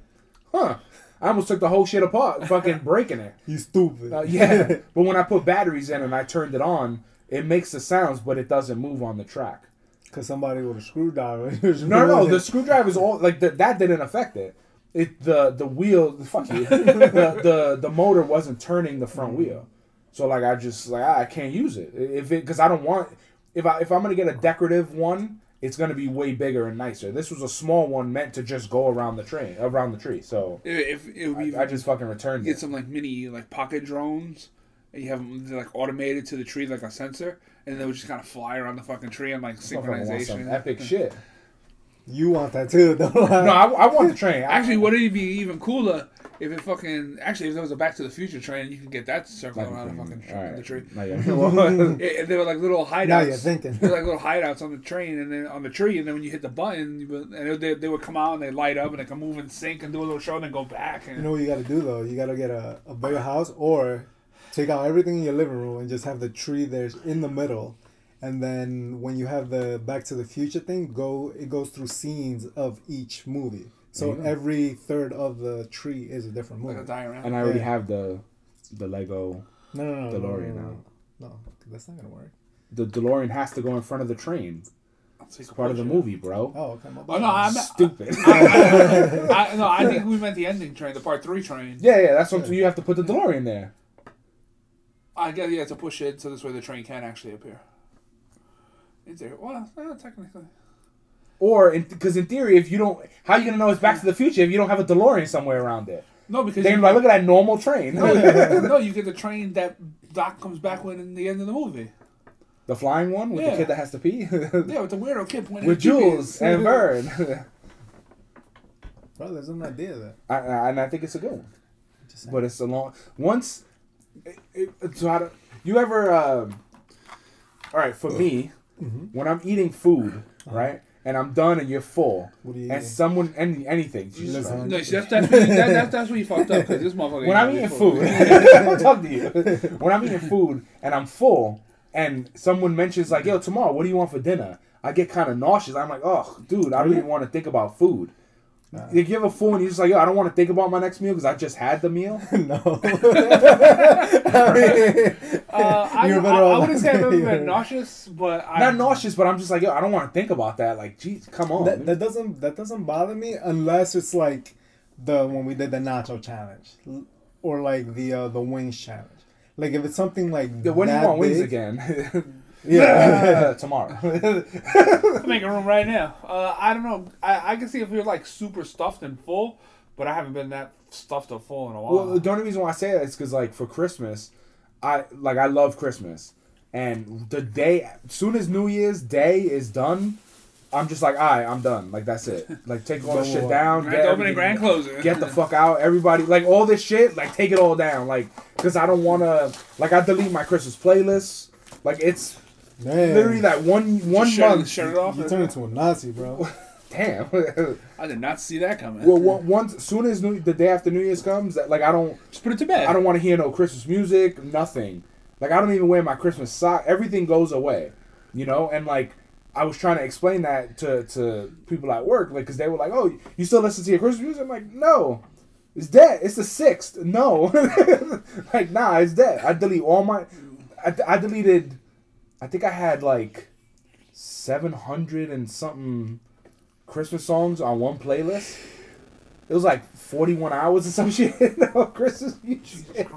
huh. I almost took the whole shit apart, fucking breaking it. You stupid. Uh, yeah, but when I put batteries in and I turned it on, it makes the sounds, but it doesn't move on the track. Because somebody with a screwdriver. No, no, no the screwdriver's all like the, that didn't affect it. It the the wheel, fuck you, the, the the motor wasn't turning the front wheel, so like I just like I can't use it if it because I don't want if I if I'm gonna get a decorative one, it's gonna be way bigger and nicer. This was a small one meant to just go around the train around the tree, so If it would be, I, I just fucking returned it. get it. some like mini like pocket drones, and you have them like automated to the tree like a sensor, and they would just kind of fly around the fucking tree and like synchronization. epic shit. You want that too, though. No, I, I want the train. Actually, would it be even cooler if it fucking actually if there was a Back to the Future train, you could get that circling around the fucking the right. tree. Yet. Well, and they were like little hideouts. Now you're thinking. They were like little hideouts on the train and then on the tree, and then when you hit the button, would- and they, they would come out and they light up and they can move and sync and do a little show and then go back. And You know what you got to do though? You got to get a, a bigger house or take out everything in your living room and just have the tree there in the middle. And then when you have the Back to the Future thing, go it goes through scenes of each movie. So There you go. every third of the tree is a different like movie. a diorama. and I already Yeah. have the the Lego. no, no, no, no, DeLorean no, now. no, no, that's not gonna work. The DeLorean has to go in front of the train. It's part of the movie, bro. Oh, okay. My Oh no, I'm Stupid. I, no, I think we meant the ending train, the part three train. yeah, yeah. That's what you have to put the DeLorean there. I guess yeah to push it so this way the train can actually appear. Is there? Well, uh, technically. Or because in, theory, if you don't, how are you gonna know it's Back to the Future if you don't have a DeLorean somewhere around it? No, because They're like, look at that normal train. no, you, no, you get the train that Doc comes back with in the end of the movie. the flying one with Yeah. the kid that has to pee Yeah, with the weirdo kid pointing with at Jules GPS. and Verne. Bro, there's an idea there. I, I, and I think it's a good one. But it's a long. Once, it, it, so I don't, you ever? Um, all right, for me, Mm-hmm. when I'm eating food, right, and I'm done, and you're full, What do you and eating? someone any anything. Jesus Listen. No, see, that's that's that, that, that's where you fucked up because this motherfucker. When I'm eating food, I'm talking to you. When I'm eating food and I'm full, and someone mentions like, "Yo, tomorrow, what do you want for dinner?" I get kind of nauseous. I'm like, "Oh, dude, I don't really want to think about food." You give a fool and you're just like, "Yo, I don't want to think about my next meal because I just had the meal." no. Uh, I, You're I, better I off- wouldn't say I've ever You're- been nauseous, but I Not nauseous, but I'm just like, "Yo, I don't want to think about that." Like, geez, come on. that, that doesn't that doesn't bother me unless it's like the when we did the nacho challenge or like the uh, the wings challenge. Like if it's something like Yeah, when do you that want wings again? Yeah. tomorrow. I'm making room right now. Uh, I don't know. I, I can see if you're like super stuffed and full, but I haven't been that stuffed or full in a while. Well, the only reason why I say that is because like for Christmas, I like I love Christmas, and the day soon as New Year's Day is done, I'm just like, all right, I'm done. Like that's it. Like take all the shit down. grand get opening, grand closing. Get the fuck out, everybody! Like all this shit, like take it all down, like because I don't want to. Like I delete my Christmas playlist. Like it's Man, literally that one one Just shut, month. shut it off. you turn into a Nazi, bro. Damn. I did not see that coming. well, one- once soon as New, the day after New Year's comes, that like I don't. Just put it to bed. I don't want to hear no Christmas music, nothing. Like I don't even wear my Christmas sock. Everything goes away, you know. And like I was trying to explain that to to people at work, like because they were like, "Oh, you still listen to your Christmas music?" I'm like, "No, it's dead. It's the sixth. No, like nah, it's dead. I delete all my. I, I deleted. I think I had like seven hundred and something Christmas songs on one playlist. It was like forty-one hours or some shit of Christmas music.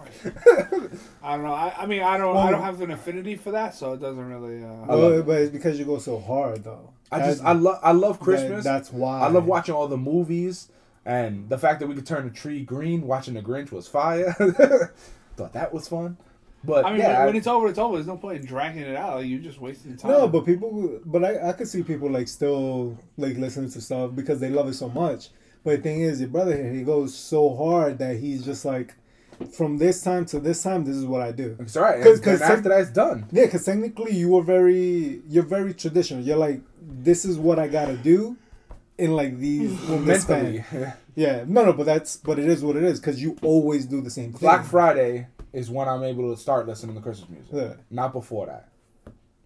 I don't know. I, I mean, I don't. I don't have an affinity for that, so it doesn't really. Uh, Well, but it's because you go so hard, though. I just I love I love that- Christmas. that's why. I love watching all the movies and the fact that we could turn the tree green. Watching the Grinch was fire. Thought that was fun. But I mean, yeah, when, I- when it's over, it's over. There's no point in dragging it out. Like, you're just wasting time. No, but people, but I, I could see people like still like listening to stuff because they love it so much. But the thing is, your brother here, he goes so hard that he's just like, from this time to this time, this is what I do. it's all right. 'Cause- And, 'cause and after that's done. Yeah, because technically you were very, you're very traditional. You're like, this is what I gotta do, in like these in Mentally, span. Yeah, no, no, but that's, but it is what it is because you always do the same thing. Black Friday is when I'm able to start listening to Christmas music. Yeah. Not before that.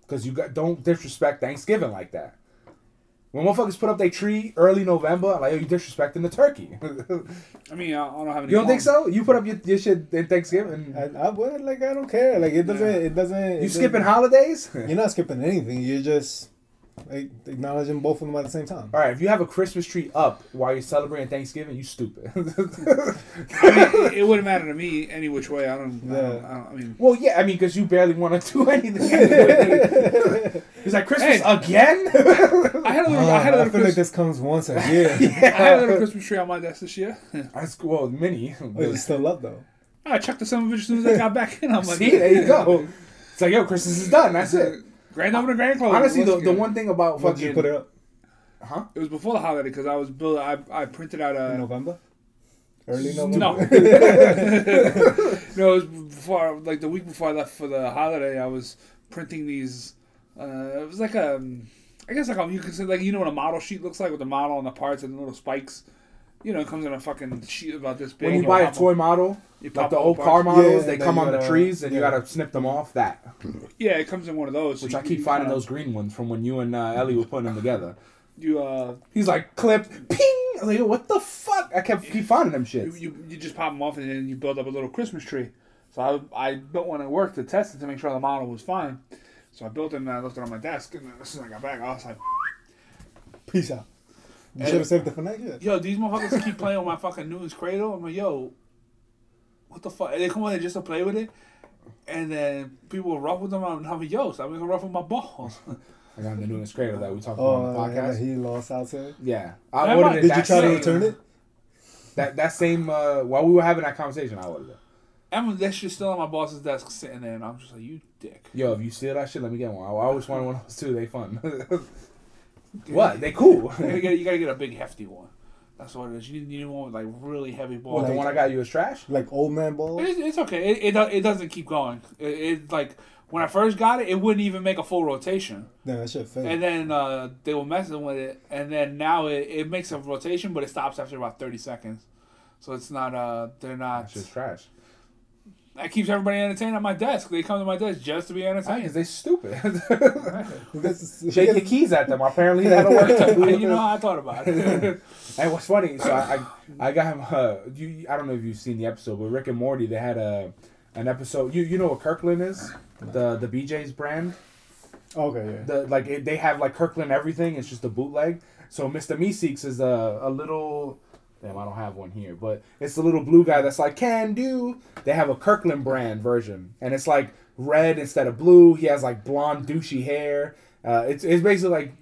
Because you got don't disrespect Thanksgiving like that. When motherfuckers put up their tree early November, I'm like, yo, you disrespecting the turkey. I mean, I, I don't have any. you don't think so? You put up your, your shit in Thanksgiving. I, I would like, I don't care. Like it doesn't, it doesn't. it you doesn't- skipping holidays? You're not skipping anything. You're just acknowledging both of them at the same time. All right, if you have a Christmas tree up while you're celebrating Thanksgiving, you stupid. I mean, it, it wouldn't matter to me any which way. I don't. I, don't, I, don't, I mean, well, yeah, I mean, because you barely want to do anything. Anyway. He's like Christmas Hey. again. I had a little. Uh, I had a I little. feel like this comes once a year. I had a little Christmas tree on my desk this year. That's well, mini. Oh, it's still up though. I checked the son of a bitch as soon as I got back in. I'm like, See, there you go. It's like, yo, Christmas is done. That's it. Grand opening, grand closing. Honestly, the, the one thing about When did you put it up? huh? It was before the holiday because I was building. I I printed out In a. November. Early No. No, it was before, like the week before I left for the holiday. I was printing these. Uh, it was like a, I guess like a, you could say like you know what a model sheet looks like with the model and the parts and the little spikes. You know, it comes in a fucking sheet about this big. When you and buy a toy them- model, you like the old apart. car models, Yeah, they come on the gotta- trees and you gotta snip them off. That, Yeah, it comes in one of those. which you- I keep you finding kinda- those green ones from when you and uh, Ellie were putting them together. You uh, He's like, clip, ping. I was like, what the fuck? I kept keep finding them you, shits. you you just pop them off and then you build up a little Christmas tree. So I I built one at work to test it to make sure the model was fine. So I built it and I left it on my desk and then as soon as I got back I was like. Peace out. You should have saved it for next year. Yo, these motherfuckers keep playing with my fucking Newton's Cradle. I'm like, yo, what the fuck? And they come on there just to play with it. And then people will rough with them. I'm like, yo, stop making rough with my balls. I got the newest cradle that we talked about Oh, on the podcast. yeah, podcast. he lost out to it. Yeah, I I might- ordered it. Did you that try to return it? That that same uh, while we were having that conversation, I ordered it. and that shit's still on my boss's desk sitting there. And I'm just like, you dick. Yo, if you steal that shit, let me get one. I always wanted one of those too. They fun. what? They cool. You gotta, get, you gotta get a big, hefty one. That's what it is. You need, you need one with like really heavy balls. What, the Like- one I got you is trash? Like old man balls? It, it's okay. It, it, it doesn't keep going. It, it like when I first got it, it wouldn't even make a full rotation. Damn, that shit fake. And then uh, they were messing with it, and then now it, it makes a rotation, but it stops after about thirty seconds. So it's not. Uh, they're not. It's shit's trash. That keeps everybody entertained at my desk. They come to my desk just to be Because entertained. they stupid. This is- Shake your keys at them. Apparently that'll work too. you know how I thought about it. And what's funny, so I, I, I got him. Uh, you, I don't know if you've seen the episode, but Rick and Morty, they had a, an episode. You, you know what Kirkland is? The the BJ's brand. Okay, yeah. The like it, they have like Kirkland everything. It's just a bootleg. So Mr. Meeseeks is a a little. Damn, I don't have one here, but it's the little blue guy that's like can do. They have a Kirkland brand version, and it's like red instead of blue. He has like blonde douchey hair. Uh, it's it's basically like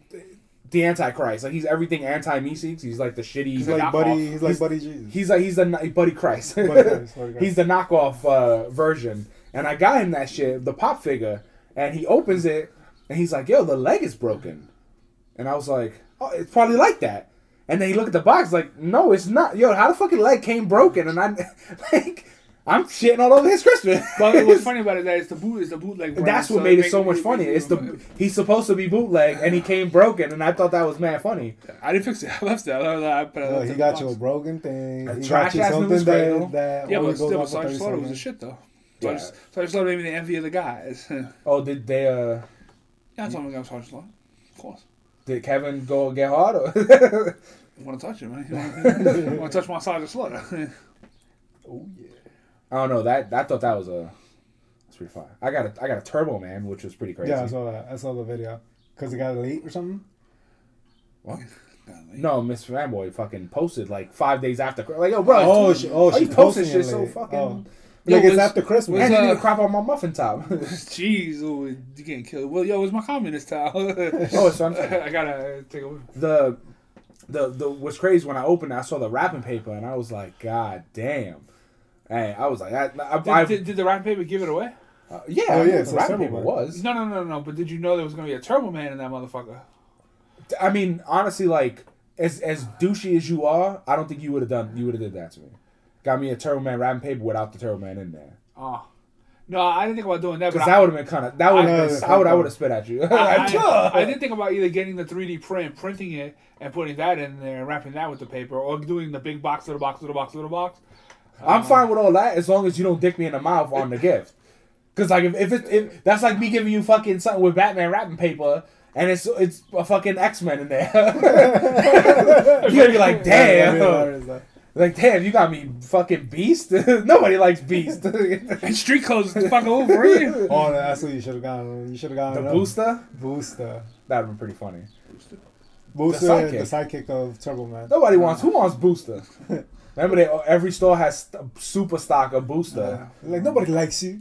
the Antichrist. Like he's everything anti Meeseeks. He's like the shitty. He's like knockoff. buddy. He's like buddy Jesus. He's like he's the Buddy Christ. Buddy Christ, Buddy Christ. he's the knockoff uh, version, and I got him that shit, the pop figure, and he opens it, and he's like, "Yo, the leg is broken," and I was like, "Oh, it's probably like that." And then he looked at the box, like, "No, it's not. Yo, how the fucking leg came broken?" And I, like, I'm shitting all over his Christmas. but what's funny about it is that it's the boot. It's the bootleg. brand, That's what so made it make- so much make- funny. make- It's the he's supposed to be bootleg, and he came broken, and I thought that was mad funny. I didn't fix it. I left it. I left it. I put it Yo, he got the you a box. broken thing. A He got you something that, that Yeah, only but goes still, off for 30 Sergeant Slaughter was a shit though. So I Yeah. just, Sergeant Slaughter made me the envy of the guys. Oh, did they? uh I told him I got Sergeant Slaughter. Of course. Did Kevin go get hard? Or You want to touch him, man? You want to touch my Sergeant Slaughter? Oh yeah. I don't know. That I thought that was a that's pretty fire. I got a I got a Turbo Man, which was pretty crazy. Yeah, I saw that. I saw the video. Cause it got late or something. what? No, Miss Fanboy fucking posted like five days after. Like, yo, bro. Oh, she- oh, she you posting posting shit it so fucking. Oh. Yo, like it's was- after Christmas. And was, you uh, didn't crop on my muffin top. Jeez, oh, you getting killed. Well, yo, it's my communist towel. oh, it's what I'm saying. I gotta take a. the the the what's crazy when I opened it, I saw the wrapping paper and I was like, God damn. Hey, I was like, I, I, Did, I, did, did the wrapping paper give it away? Uh, yeah, Oh, yeah, yeah, so the wrapping paper Man. was. No, no, no, no. But did you know there was gonna be a Turbo Man in that motherfucker? I mean, honestly, like as as douchey as you are, I don't think you would have done. You would have did that to me. Got me a Turbo Man wrapping paper without the Turbo Man in there. Oh, no, I didn't think about doing that. Because that would have been kind of that would I- have I would I would have spit at you. I, I, I did think about either getting the 3D print, printing it, and putting that in there, and wrapping that with the paper, or doing the big box, little box, little box, little box. I'm um, fine with all that as long as you don't dick me in the mouth on the gift. Because like if if, it, if that's like me giving you fucking something with Batman wrapping paper and it's it's a fucking X Men in there. You're gonna be like, damn, like damn, you got me fucking Beast. Nobody likes Beast. And street clothes, the fucking Wolverine. Oh, that's what you should have gotten. You should have gotten a booster. Booster. That'd been pretty funny. Booster, The the sidekick. sidekick, of Turbo Man. Nobody wants. Who wants Booster? Remember, they every store has st- super stock of Booster. Like nobody likes you.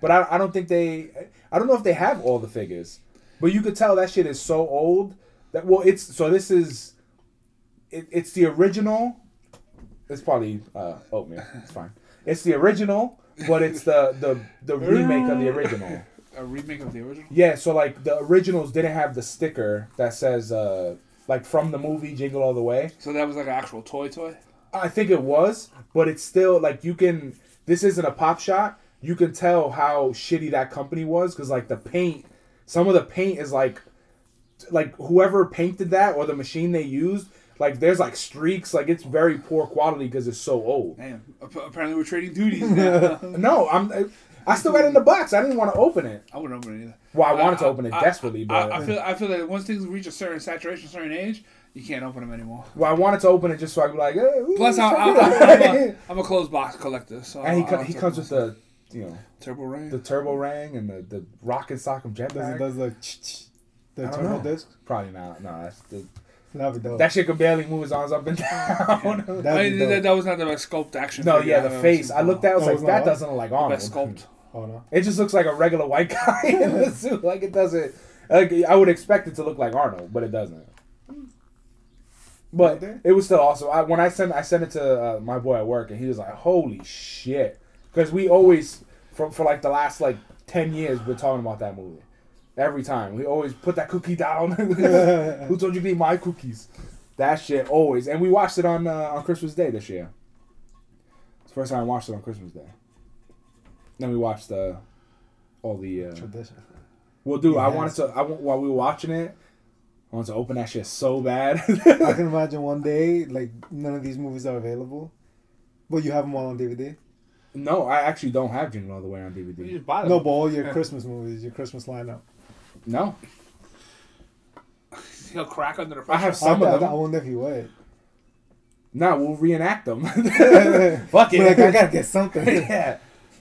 But I, I don't think they. I don't know if they have all the figures. But you could tell that shit is so old that well, it's so this is. It, it's the original. It's probably uh, oatmeal. It's fine. It's the original, but it's the the the remake of the original. A remake of the original. Yeah, so like the originals didn't have the sticker that says uh like from the movie Jingle All the Way. So that was like an actual toy toy. I think it was, but it's still like you can. This isn't a pop shot. You can tell how shitty that company was because like the paint, some of the paint is like, like whoever painted that or the machine they used, like there's like streaks. Like it's very poor quality because it's so old. Damn. Apparently we're trading duties now. No, I'm. I still got it in the box. I didn't want to open it. I wouldn't open it either. Well, I wanted to open it I- desperately, but I, I feel I feel that once things reach a certain saturation, a certain age, you can't open them anymore. well, I wanted to open it just so I could be like, eh, ooh, Plus, I, I, I, I'm, a, I'm a closed box collector, so and he co- he comes with the, you know, turbo ring. the turbo ring and the the rocket sock of Does it does the ch- ch- the turbo know. disc? Probably not. No, that's the, That'd be dope. That shit could barely move his arms up and down. That'd I mean, that, that was not the best sculpt action. no, yeah, the ever face. I looked at, it, I was Oh, like, that doesn't look like The Arnold. best sculpt. oh no. It just looks like a regular white guy in the suit. Like it doesn't. Like I would expect it to look like Arnold, but it doesn't. But it was still awesome. I, when I sent I sent it to uh, my boy at work, and he was like, "Holy shit!" Because we always, for for like the last like ten years, we're talking about that movie. Every time we always put that cookie down. Who told you to eat my cookies? That shit always. And we watched it on uh, on Christmas Day this year. It's the first time I watched it on Christmas Day. Then we watched the all the. Uh, Tradition. well, dude, I wanted to. I wa- while we were watching it, I wanted to open that shit so bad. I can imagine one day like none of these movies are available, but you have them all on DVD. no, I actually don't have Jingle All the Way on DVD. You DVD. just buy them. No, but all your Christmas movies, your Christmas lineup. No, He'll crack under the pressure. I have some I, of I, I wonder if he would. No, we'll reenact them. Fuck But, like, I gotta get something. yeah.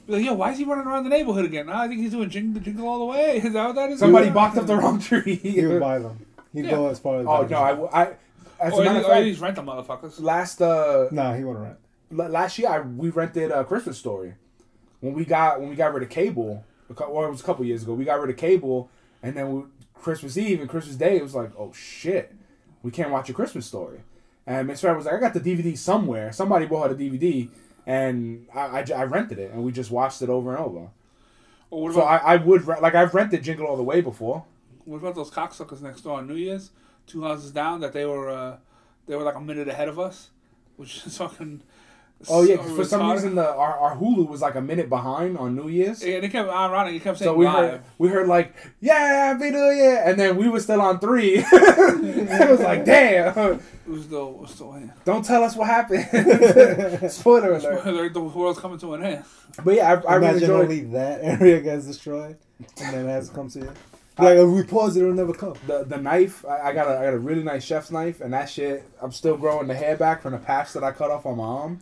Be like, yo, why is he running around the neighborhood again? No, I think he's doing jingle, jingle all the way. Is that what that is? Somebody Yeah. barked up the wrong tree. He would buy them. He'd Yeah. go as far as. oh buying no, I, I, w- I- as Or, a matter of fact, least rent them, motherfuckers. last uh Nah, he wouldn't rent. l- last year I, we rented a Christmas Story when we got when we got rid of cable, a cou- or it was a couple years ago. We got rid of cable, and then we, Christmas Eve and Christmas Day, it was like, oh shit, we can't watch a Christmas Story. And Miss Farrah was like, I got the DVD somewhere. Somebody bought her the DVD, and I I rented it, and we just watched it over and over. Or what So about, I, I would re- like I've rented Jingle All the Way before. what about those cocksuckers next door on New Year's? Two houses down that they were uh, they were like a minute ahead of us, which is fucking. Oh yeah, so 'cause for some retarded. reason the our, our Hulu was like a minute behind on New Year's. Yeah, they kept ironic. He kept saying So we live. heard we heard like yeah, Happy New Year, and then we were still on three. it was like damn, It was the it was the don't tell us what happened. Spoiler alert. like the world's coming to an end. But yeah, I, I really Imagine enjoyed only that area gets destroyed, and then it has to come to you. Like if we pause it, it'll never come. the the knife. I, I got a I got a really nice chef's knife, and that shit. I'm still growing the hair back from the patch that I cut off on my arm.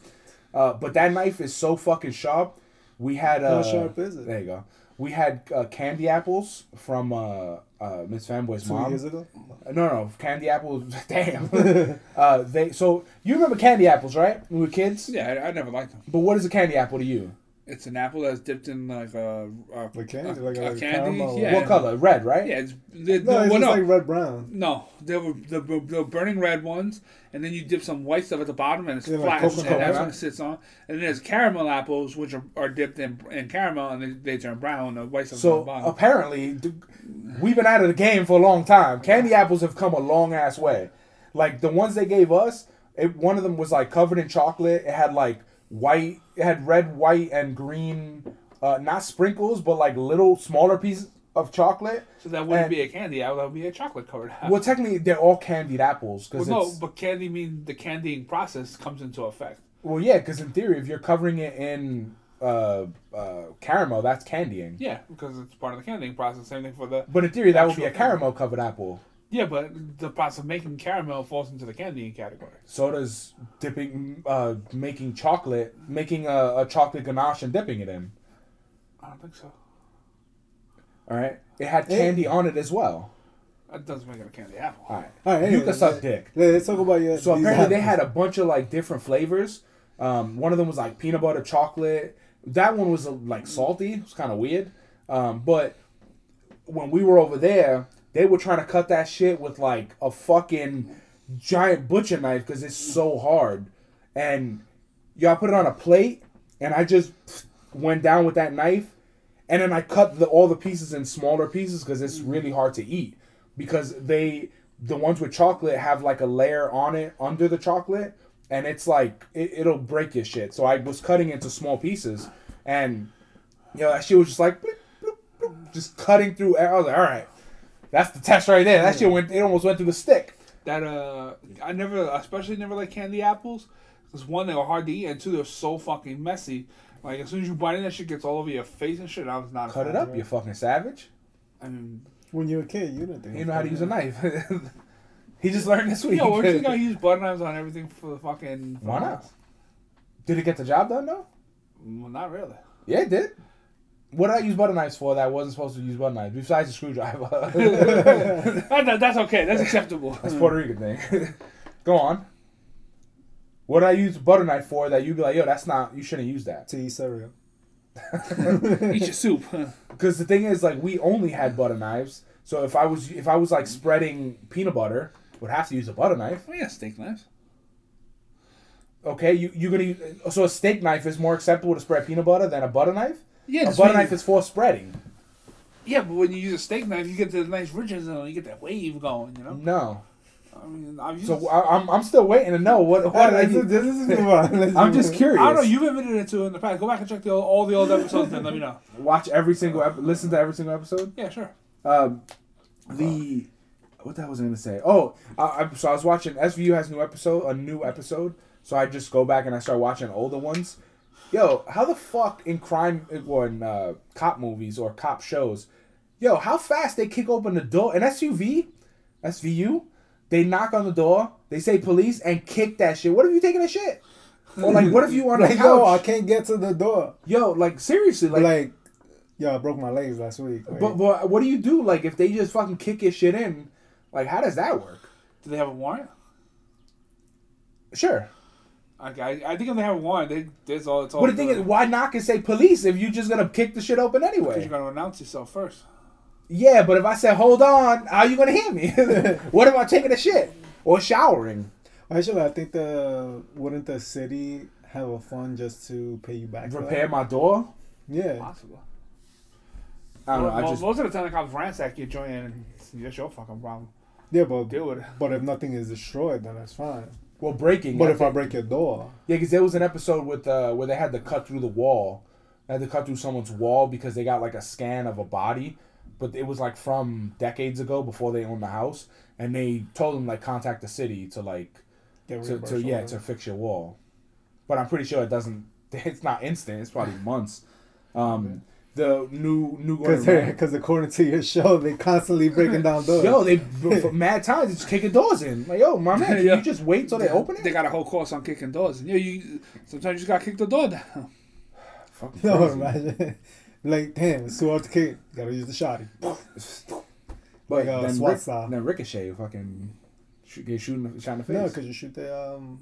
Uh, but that knife is so fucking sharp. We had uh, How sharp is it? There you go. We had uh, candy apples from uh, uh, Miss Fanboy's Two mom. years ago. No, no, candy apples. Damn. uh, they so you remember candy apples, right? When we were kids. Yeah, I, I never liked them. But what is a candy apple to you? It's an apple that's dipped in like a, a, Like candy, a- like a- a candy. caramel. Yeah. What color? Red, right? Yeah, it's, they, No, no, it's well, just no, like red brown. no, they were the, the burning red ones, and then you dip some white stuff at the bottom, and it's Yeah, like flat, and that's right? what it sits on. And then there's caramel apples, which are, are dipped in, in caramel, and they, they turn brown. The white stuff's on the So apparently, we've been out of the game for a long time. Candy apples have come a long ass way. Like the ones they gave us, it, one of them was like covered in chocolate. It had like white, it had red, white, and green, uh, not sprinkles, but like little smaller pieces of chocolate. so that wouldn't and- be a candy apple; that would be a chocolate covered apple. Well, technically, they're all candied apples Well, because no, but candy means the candying process comes into effect. well, yeah, because in theory, if you're covering it in uh, uh, caramel, that's candying. Yeah, because it's part of the candying process. Same thing for the But in theory, that would be a caramel covered apple. Yeah, but the process of making caramel falls into the candying category. So does dipping, uh, making chocolate, making a, a chocolate ganache and dipping it in. I don't think so. All right, it had candy on it as well. That doesn't make it a candy apple. All right, All right, you can suck dick. Let's talk about your. So these apparently they had a bunch of like different flavors. Um, one of them was like peanut butter chocolate. That one was like salty. It was kind of weird. Um, but when we were over there, they were trying to cut that shit with like a fucking giant butcher knife because it's so hard. And y'all put it on a plate, and I just went down with that knife, and then I cut the, all the pieces in smaller pieces because it's really hard to eat. Because they the ones with chocolate have like a layer on it under the chocolate and it's like it, it'll break your shit. So i was cutting into small pieces and you know was just like just cutting through i was like all right that's the test right there that shit went it almost went through the stick That uh, I never, especially never like candy apples. Because one, they were hard to eat, and two, they're so fucking messy. Like as soon as you bite in, that shit gets all over your face and shit. I was not cut it of up you fucking savage I mean, When you were a kid, you didn't think. you know how to use a knife he just learned this week yo, weren't you gonna use butter knives on everything for the fucking? for Why not? did it get the job done though Well, not really. yeah it did what did I use butter knives for that I wasn't supposed to use butter knives besides a screwdriver? That- that- that's okay. That's acceptable. That's Puerto Rican thing. Go on. What did I use butter knife for that you'd be like, yo, that's not, you shouldn't use that. To eat cereal. Eat your soup. Because the thing is, like, we only had butter knives. So if I was, if I was like spreading peanut butter, would have to use a butter knife. Oh yeah, steak knives. Okay, you you're gonna use, so a steak knife is more acceptable to spread peanut butter than a butter knife. Yeah, a butter knife is for spreading. Yeah, but when you use a steak knife, you get the nice ridges and you get that wave going. You know. No. I mean, used. So I, I'm I'm still waiting to know what what did I Let's- use. let's just move on. Let's I'm just curious. I don't know. You've admitted it to in the past. Go back and check the, old- all the old episodes and let me know. Watch every single episode. listen to every single episode. Yeah, sure. Um, the what the hell was I gonna say? Oh, I, I, so I was watching SVU has new episode, a new episode. So I just go back and I start watching older ones. Yo, how the fuck in crime or in uh, cop movies or cop shows? Yo, how fast they kick open the door? An SUV, SVU, they knock on the door, they say police, and kick that shit. What if you taking a shit? Or like, what if you on a Like, yo, I can't get to the door. Yo, like seriously, like, Like, yo, I broke my legs last week. Like, but, but what do you do? Like, if they just fucking kick your shit in, like, how does that work? Do they have a warrant? Sure. Okay, I, I think if they have one, they there's all it's all. But the thing is, why knock and say police if you're just gonna kick the shit open anyway? because anyway? you got to announce yourself first. Yeah, but if I said hold on, how you gonna hear me? what if I'm taking a shit or showering? actually, I think the wouldn't the city have a fund just to pay you back? Repair my door? Yeah. Possible. I don't know. I Well, just most of the time, the cops ransack your joint, and that's your fucking problem. Yeah, but Deal with it. but if nothing is destroyed, then that's fine. Well breaking. But if I break your door, yeah, because there was an episode with uh, where they had to cut through the wall. They had to cut through someone's wall because they got like a scan of a body, but it was like from decades ago before they owned the house, and they told them like contact the city to like get to, to yeah to fix your wall. But I'm pretty sure it doesn't. It's not instant. It's probably months. Um, the new new Because because according to your show, they constantly breaking down doors. Yo, they for mad times they just kicking doors in. Like, yo, my man, can Yeah. you just wait till they open it? They got a whole course on kicking doors. And yeah, you sometimes you just got to kick the door down. Fucking no, crazy. imagine. like, damn, it's too hard to kick. gotta use the shotty. But Like, uh, then, SWAT Rick, style. then Ricochet fucking shoot, get shooting shot in the face. No, because you shoot the um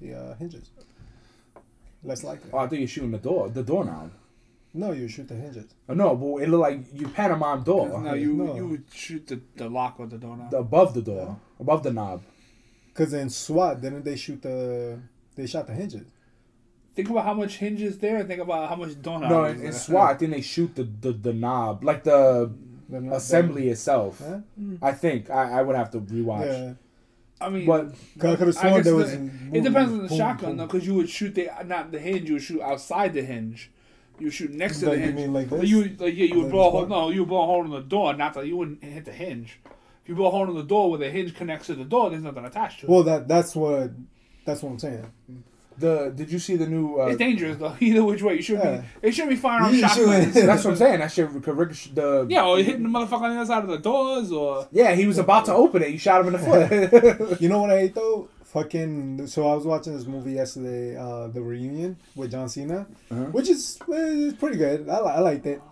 the uh, hinges. less likely. Oh, I think you're shooting the door, the door doorknob. No, you shoot the hinges. Oh, no, but it looked like you pantomime door. No, you No. you would shoot the, the lock or the door knob. The- above the door, above the knob. Cause in SWAT, didn't they shoot the? They shot the hinges. Think about how much hinges there. and Think about how much doorknob. No, in, in SWAT, I think they shoot the, the, the knob, like the They're not- assembly itself. Huh? I think I, I would have to rewatch. Yeah. I mean, But Cause I could have I sworn guess there the- was. it depends on the boom, shotgun boom. though, because you would shoot the not the hinge. You would shoot outside the hinge. You would shoot next to Like, the you hinge. mean like this? You like, yeah, you would Like blow a hole. No, you would blow a hole in the door. Not that you wouldn't hit the hinge. If you blow a hole in the door where the hinge connects to the door, there's nothing attached to it. Well, that that's what that's what I'm saying. the did you see the new? Uh, it's dangerous though. Either which way, you shouldn't Yeah. be. It shouldn't be firing on You shotguns. shouldn't. that's what I'm saying. That shit could ricochet the. yeah, or hitting the motherfucker on the other side of the doors, or Yeah, he was about to open it. You shot him in the foot. You know what I hate though? Fucking. So I was watching this movie yesterday, uh, the reunion with John Cena, Uh-huh. which is eh, it's pretty good. I, I liked it.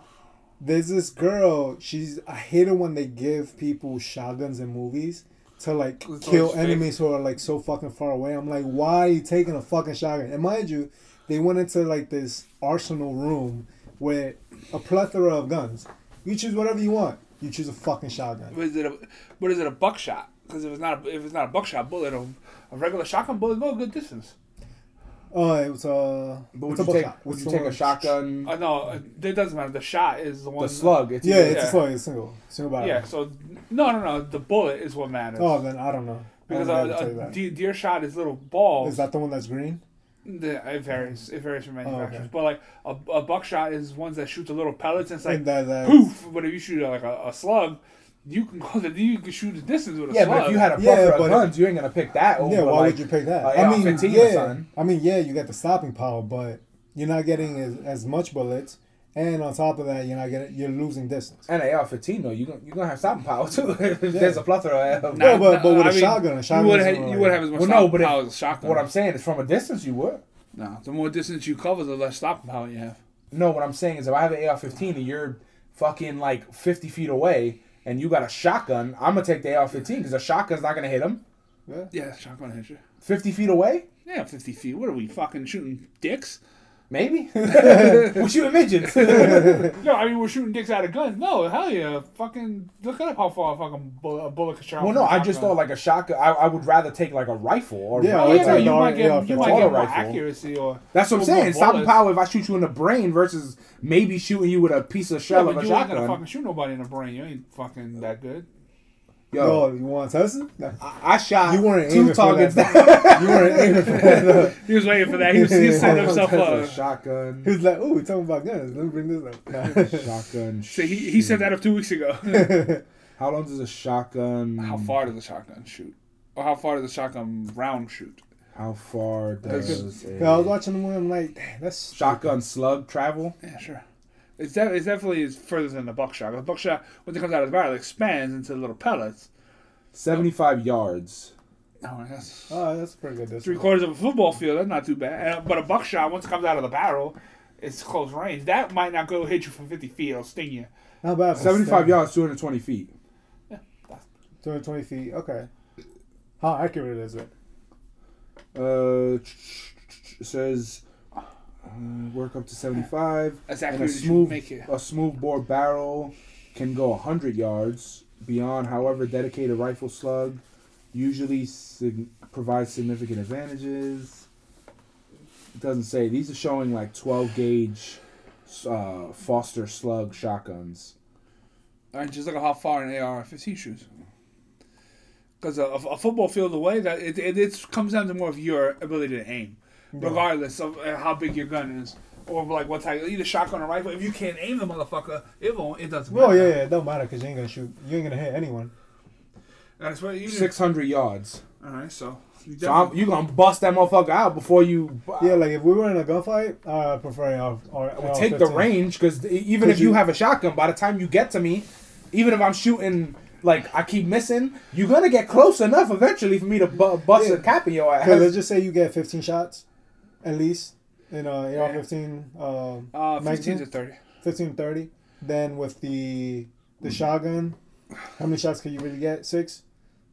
There's this girl. She's. I hate it when they give people shotguns in movies to like It's kill fake. enemies who are like so fucking far away. I'm like, why are you taking a fucking shotgun? And mind you, they went into like this arsenal room with a plethora of guns. You choose whatever you want. You choose a fucking shotgun. What is it? A, what is it? A buckshot? Because if it's not, a, if it's not a buckshot bullet, a, a regular shotgun bullet go a good distance. Oh, it was uh. But what's would a you take? buckshot? Would What's you take a one- shotgun? Uh, no, uh, it doesn't matter. The shot is the one. The slug. It's Yeah, either- it's Yeah. a slug. It's single. Single barrel. Yeah. So no, no, no. The bullet is what matters. Oh, then I don't know. because I don't know how to a, you a that. deer, deer shot is little balls. Is that the one that's green? The- it varies. It varies from manufacturers. okay. But like a, a buckshot is ones that shoot the little pellets. And it's like And that, that, poof. But if you shoot like a, a slug, you can go the you can shoot the distance with a Yeah, slug. but if you had a Yeah, but- of guns, you ain't gonna pick that over. Yeah, why like, would you pick that? I mean, AR-15 or yeah. something. I mean, yeah, you got the stopping power, but you're not getting as, as much bullets, and on top of that, you're not getting you're losing distance. And AR-15 though, you gonna you gonna have stopping power too. There's a plethora. Of, No, but- but with a a shotgun, a shotgun you would have you would have as much Well, no, stopping but if- power as a shotgun. What I'm saying is, from a distance, you would. no, the more distance you cover, the less stopping power you have. No, what I'm saying is, if I have an AR-15 and you're fucking like 50 feet away, and you got a shotgun, I'm gonna take the AR-15 because a shotgun's not gonna hit him. Yeah, shotgun hits you. 50 feet away, Yeah, fifty feet. What are we fucking shooting dicks? Maybe. We're shooting midgets. No, I mean we're shooting dicks out of guns. No, hell yeah, fucking look at how far a fucking bullet, a bullet can travel. well, no, I just shotgun. thought like a shotgun. I, I would rather take like a rifle or Yeah, Well, yeah, no, like you the might get AR-15 you might get more rifle. accuracy or That's what I'm saying. more Stopping power if I shoot you in the brain versus maybe shooting you with a piece of shell but of a you ain't gonna fucking shoot nobody in the brain. You ain't fucking that good. Yo, Yo, you want to test it? I, I shot You weren't two aiming for targets. that. you weren't aiming for that. He was waiting for that. He was, he was setting himself a up. shotgun. He was like, "Oh, we're talking about guns. Let me bring this up." Shotgun. So he, he set that up two weeks ago. How long does a shotgun? how far does a shotgun shoot? Or how far does a shotgun round shoot? How far does Yeah, I was a watching the movie. I'm like, "Damn, that's shotgun slug travel? Yeah, sure. It's, de- it's definitely is further than the buckshot. The buckshot, when it comes out of the barrel, it expands into little pellets. Seventy-five yards. Oh, that's Oh, that's a pretty good. three quarters of a football field. That's not too bad. And, but a buckshot, once it comes out of the barrel, it's close range. That might not go hit you from 50 feet. It'll sting you. Not bad. for Seventy-five seven. yards, two hundred twenty feet. 220 feet. Okay. How accurate is it? Uh, it says uh, work up to seventy-five. That's And a accurate as you smooth, make it. a smooth bore barrel can go 100 yards beyond. However, dedicated rifle slug usually sig- provides significant advantages. It doesn't say. These are showing like 12 gauge uh, Foster slug shotguns. Right, just look at how far an AR-15 shoots. Because a, a football field away, that it, it it's comes down to more of your ability to aim, regardless of uh, how big your gun is, or like what type, either shotgun or rifle. If you can't aim the motherfucker, it won't. It doesn't. Well, matter. yeah, yeah, it don't matter because you ain't gonna shoot. You ain't gonna hit anyone. That's what you. 600 yards. All right, so. You So I'm, you gonna bust that motherfucker out before you Yeah, like if we were in a gunfight, uh, I prefer AR. or Well, take the AR-15. range because even 'Cause if you, you- have a shotgun, by the time you get to me, even if I'm shooting like I keep missing, you're gonna get close enough eventually for me to bu- bust Yeah. a cap in your Because let's just say you get 15 shots, at least in uh, AR-15 um, Uh, 15 magazine. to 30. 15, 30. Then with the the shotgun, how many shots can you really get? Six,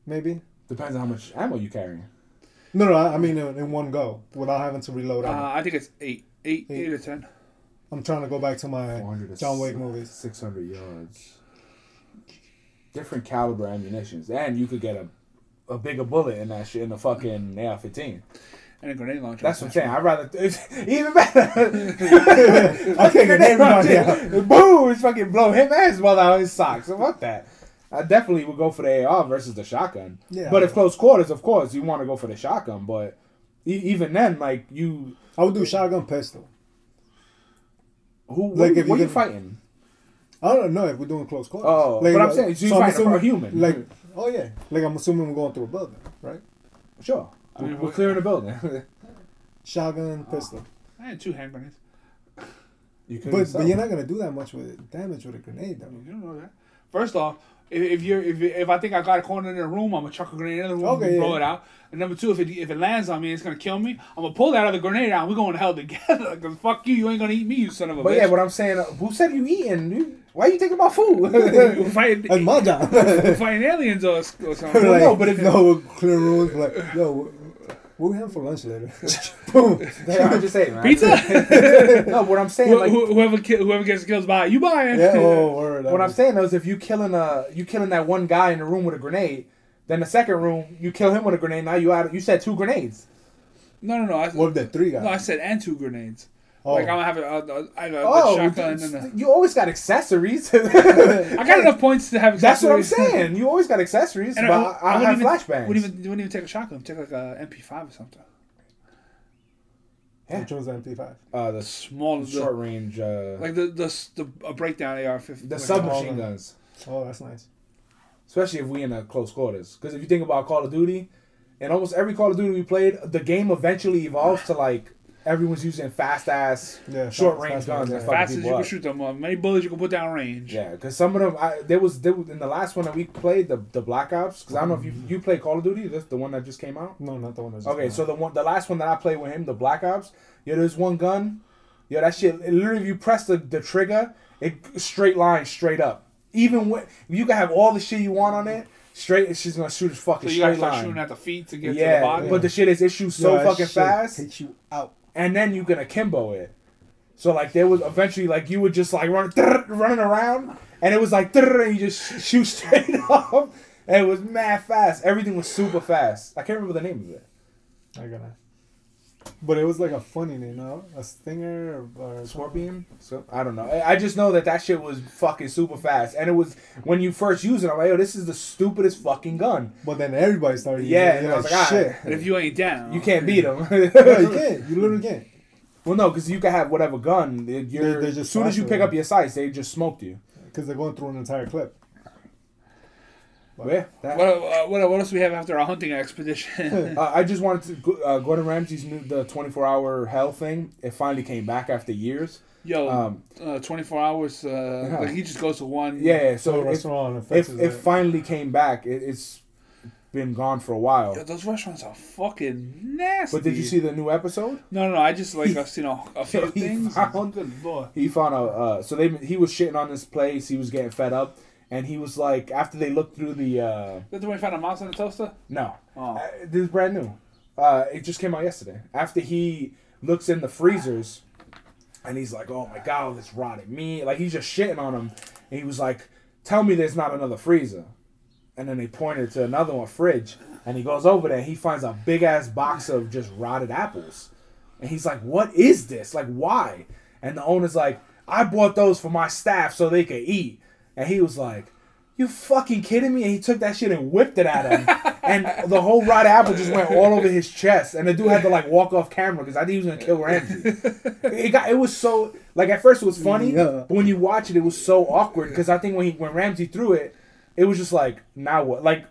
maybe. Depends on how much ammo you're carrying. No, no, I I mean in, in one go without having to reload. Uh. I think it's eight, eight, Eight. eight or ten. I'm trying to go back to my John Wick movies. 600 yards. Different caliber ammunitions, and you could get a a bigger bullet in that shit in the fucking AR-15. And a grenade launcher. That's what I'm saying. I'd rather even better. I can't get everybody out. Boom! It's fucking blow him ass while out his socks. So fuck that. I definitely would go for the AR versus the shotgun. Yeah. But if close quarters, of course, you want to go for the shotgun. But e- even then, like you, I would do shotgun pistol. who, Like, what, if what you are you fighting? I don't know if we're doing close quarters. Oh, but I'm saying, so you fighting for a human. Like, oh yeah, like I'm assuming we're going through a building, right? Sure. I mean, we're, we're what- clearing the building. Shotgun, pistol. I had two hand grenades. you could But but you're not gonna do that much with damage with a grenade, though. You don't know that. First off, if, if you're if, if I think I got a corner in the room, I'm gonna chuck a grenade in the room Okay, and blow yeah. it out. And number two, if it if it lands on me, it's gonna kill me. I'm gonna pull that other grenade out. and We're going to hell together. Cause fuck you, you ain't gonna eat me, you son of a But bitch. yeah, what I'm saying, uh, who said you eating? Why you thinking about food? we're fighting, That's my job. fighting aliens or, or something. Like, no, but if- no, clear rules. Like, yo, what what we having for lunch later? Boom. I'm just saying, man. Pizza. no, what I'm saying, Who- like, whoever ki- whoever gets kills by you buying. Yeah. Oh, word. what I'm saying is, if you killing a, you killing that one guy in the room with a grenade, then the second room you kill him with a grenade. Now you out, you said two grenades. No, no, no. I, What if there three guys? no, I said and two grenades. Oh. Like I'm gonna have a, a, a, I got a Oh, shotgun and a, you always got accessories. I got enough points to have. Accessories. That's what I'm saying. You always got accessories, And but I, I, I, I, wouldn't have even, flashbangs. Wouldn't even wouldn't even take a shotgun. Take like a MP5 or something. yeah. Which one's the MP5? uh, the Small, short range, uh, like the the the a breakdown AR-15. the submachine guns. Oh, that's nice. especially if we in a close quarters. Because if you think about Call of Duty, and almost every Call of Duty we played, the game eventually evolves to like everyone's using fast ass, Yeah, short fast- range fast guns. ones, and yeah. fucking Fast as you can up. shoot them. Uh, many bullets you can put down range. Yeah, because some of them, I, there was there was in the last one that we played, the the Black Ops. Because I don't know if you you play Call of Duty. That's the one that just came out. No, not the one that's. Okay, so the one the last one that I played with him, the Black Ops. Yeah, there's one gun. Yeah, that shit. It literally, if you press the, the trigger, it straight line straight up. Even when you can have all the shit you want on it, straight. It's just gonna shoot a So fucking you gotta straight start line. shooting at the feet to get to the yeah, body. but the shit is it shoots so fucking fast, Takes you out. And then you can akimbo it. So like there was eventually like you would just like run running around, and it was like and you just shoot straight up, and it was mad fast. Everything was super fast. I can't remember the name of it. I gotta. But it was like a funny name, no? A stinger or, or Scorpion. So I don't know. I I just know that that shit was fucking super fast, and it was when you first use it. I'm like, yo, this is the stupidest fucking gun. But then everybody started. using Yeah, it. and I was like, like, shit. and if you ain't down, You can't beat them. no, you can't. You literally can't. Well, no, because you can have whatever gun. You're, They're- they're as soon as you faster. pick up your sights, they just smoked you. Because they're going through an entire clip. But yeah, that, What, uh, what, what else do we have after our hunting expedition? uh, I just wanted to. go- Uh, Gordon Ramsay's new the 24 hour hell thing. It finally came back after years. Yo, Um, uh, 24 hours. Uh, Yeah. like he just goes to one. Yeah, So so the it, restaurant it, affects it finally came back. It, it's been gone for a while. Yo, those restaurants are fucking nasty. But did you see the new episode? No, no, no. I just like I've seen a, a few He things. found- Good lord. He found out. Uh, so they he was shitting on this place. He was getting fed up, and he was like, after they looked through the uh, That's when we found a mouse in the toaster. no, Oh, Uh, this is brand new. Uh, it just came out yesterday. After he looks in the freezers, and he's like, "Oh my god, all this rotted meat!" Like he's just shitting on him. And he was like, "Tell me there's not another freezer." And then they pointed to another one fridge, and he goes over there. He finds a big ass box of just rotted apples, and he's like, "What is this? Like, why?" And the owner's like, "I bought those for my staff so they could eat." And he was like, "You fucking kidding me?" And he took that shit and whipped it at him, and the whole rotted apple just went all over his chest. And the dude had to like walk off camera because I think he was gonna kill Ramsay. it got it was so like at first it was funny, Yeah. but when you watch it, it was so awkward because I think when he when Ramsay threw it, it was just like now what like.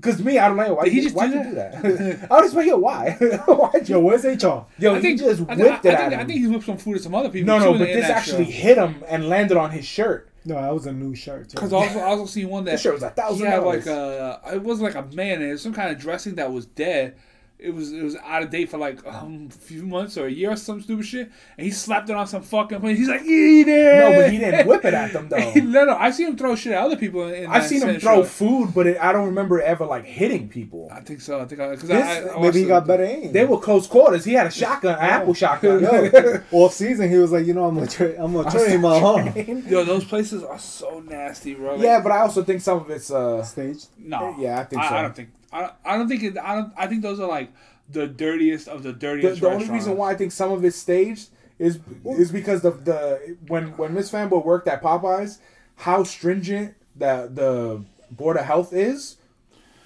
Cause me, I don't know why. Did he just why'd do you do that? I was just like, yo, why? Why'd you? Yo, where's HR? Yo, I think he just whipped I, it I at think, him. I think he whipped some food at some other people. no, no, but this actually show. hit him and landed on his shirt. No, that was a new shirt. too. Because I also, I also seen one that This shirt was a thousand had like a it wasn't like a mayonnaise, some kind of dressing that was dead, it was it was out of date for like um, a few months or a year or some stupid shit, and he slapped it on some fucking plate. He's like, eat it. No, but he didn't whip it at them though. no, no, I see him throw shit at other people. In, in I've seen him throw show. food, but it, I don't remember ever like hitting people. I think so. I think because This- I, I, I Maybe he the- got better aim. They were close quarters. He had a shotgun, an apple shotgun. Yo, off season, he was like, you know, I'm gonna tra- I'm gonna train my arm. Yo, those places are so nasty, bro. Like, yeah, but I also think some of it's uh Stage. no, Yeah, I think I, so. I don't think. I don't, I don't think. It, I don't. I think those are like the dirtiest of the the, dirtiest. the only restaurants. reason why I think some of it's staged is is because the the when when Miss Fanboy worked at Popeyes, how stringent that the board of health is.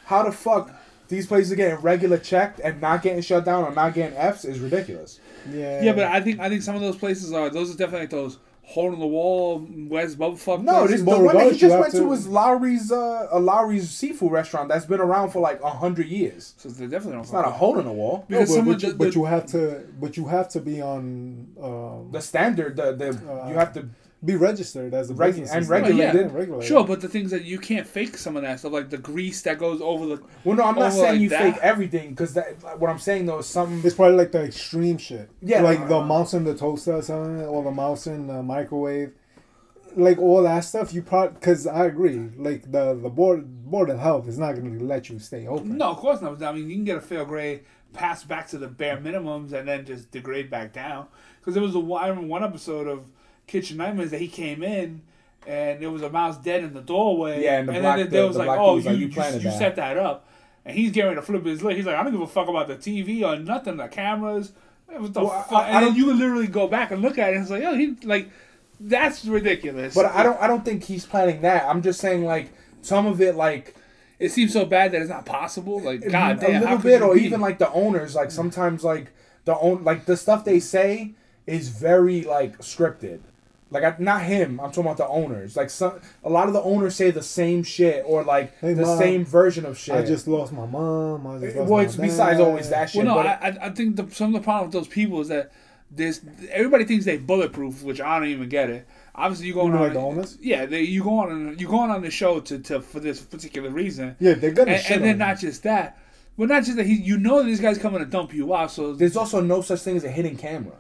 How the fuck these places are getting regular checked and not getting shut down or not getting Fs is ridiculous. Yeah. Yeah, but I think I think some of those places are. Those are definitely like those hole in the wall West Bubblefuck. No, this, the one that he just went to to- was Lowry's uh, a Lowry's seafood restaurant that's been around for like a hundred years. so they definitely don't. It's not a hole in the wall. No, but, but, of you, the- but you have to, but you have to be on, um, The standard, the the Uh, you have to be registered as a Regu- business and stuff. regulated. Oh, yeah, regulated. Sure, but the things that you can't fake some of that stuff, like the grease that goes over the. Well, no, I'm not saying like you that. fake everything because that. What I'm saying though is something. It's probably like the extreme shit. Yeah. like the mouse in the toaster or something, or the mouse in the microwave, like all that stuff. You probably because I agree. Like the the board board of health is not going to let you stay open. No, of course not. I mean, you can get a fail grade, pass back to the bare minimums, and then just degrade back down. Because there was a one- I remember one episode of Kitchen Nightmares that he came in. And there was a mouse dead in the doorway. Yeah, and the then black- there- the- there was the like, "Oh, you, like, "You you, you that." set that up," and he's getting ready to flip his lip. He's like, "I don't give a fuck about the TV or nothing, the cameras." What the Well, fuck? I and then you can literally go back and look at it. and It's like, oh, he like, that's ridiculous. But I don't. I don't think he's planning that. I'm just saying like some of it like It seems so bad that it's not possible. Like, god a damn, how little bit, or be? even like the owners. Like hmm. sometimes like the own like the stuff they say is very like scripted. Like I, not him. I'm talking about the owners. Like some a lot of the owners say the same shit or like Hey, the Mom, same version of shit. I just lost my mom. I just eh, lost well, my it's besides dad. always that shit. Well, no, but I, I- I think the, some of the problem with those people is that this everybody thinks they bulletproof, which I don't even get it. Obviously, you go You on like the owners? Yeah, they, you go on you going on the show to, to for this particular reason, Yeah, they're gonna and, shit and on then you. not just that, but not just that he you know that this guy's coming to dump you out. So there's also no such thing as a hidden camera.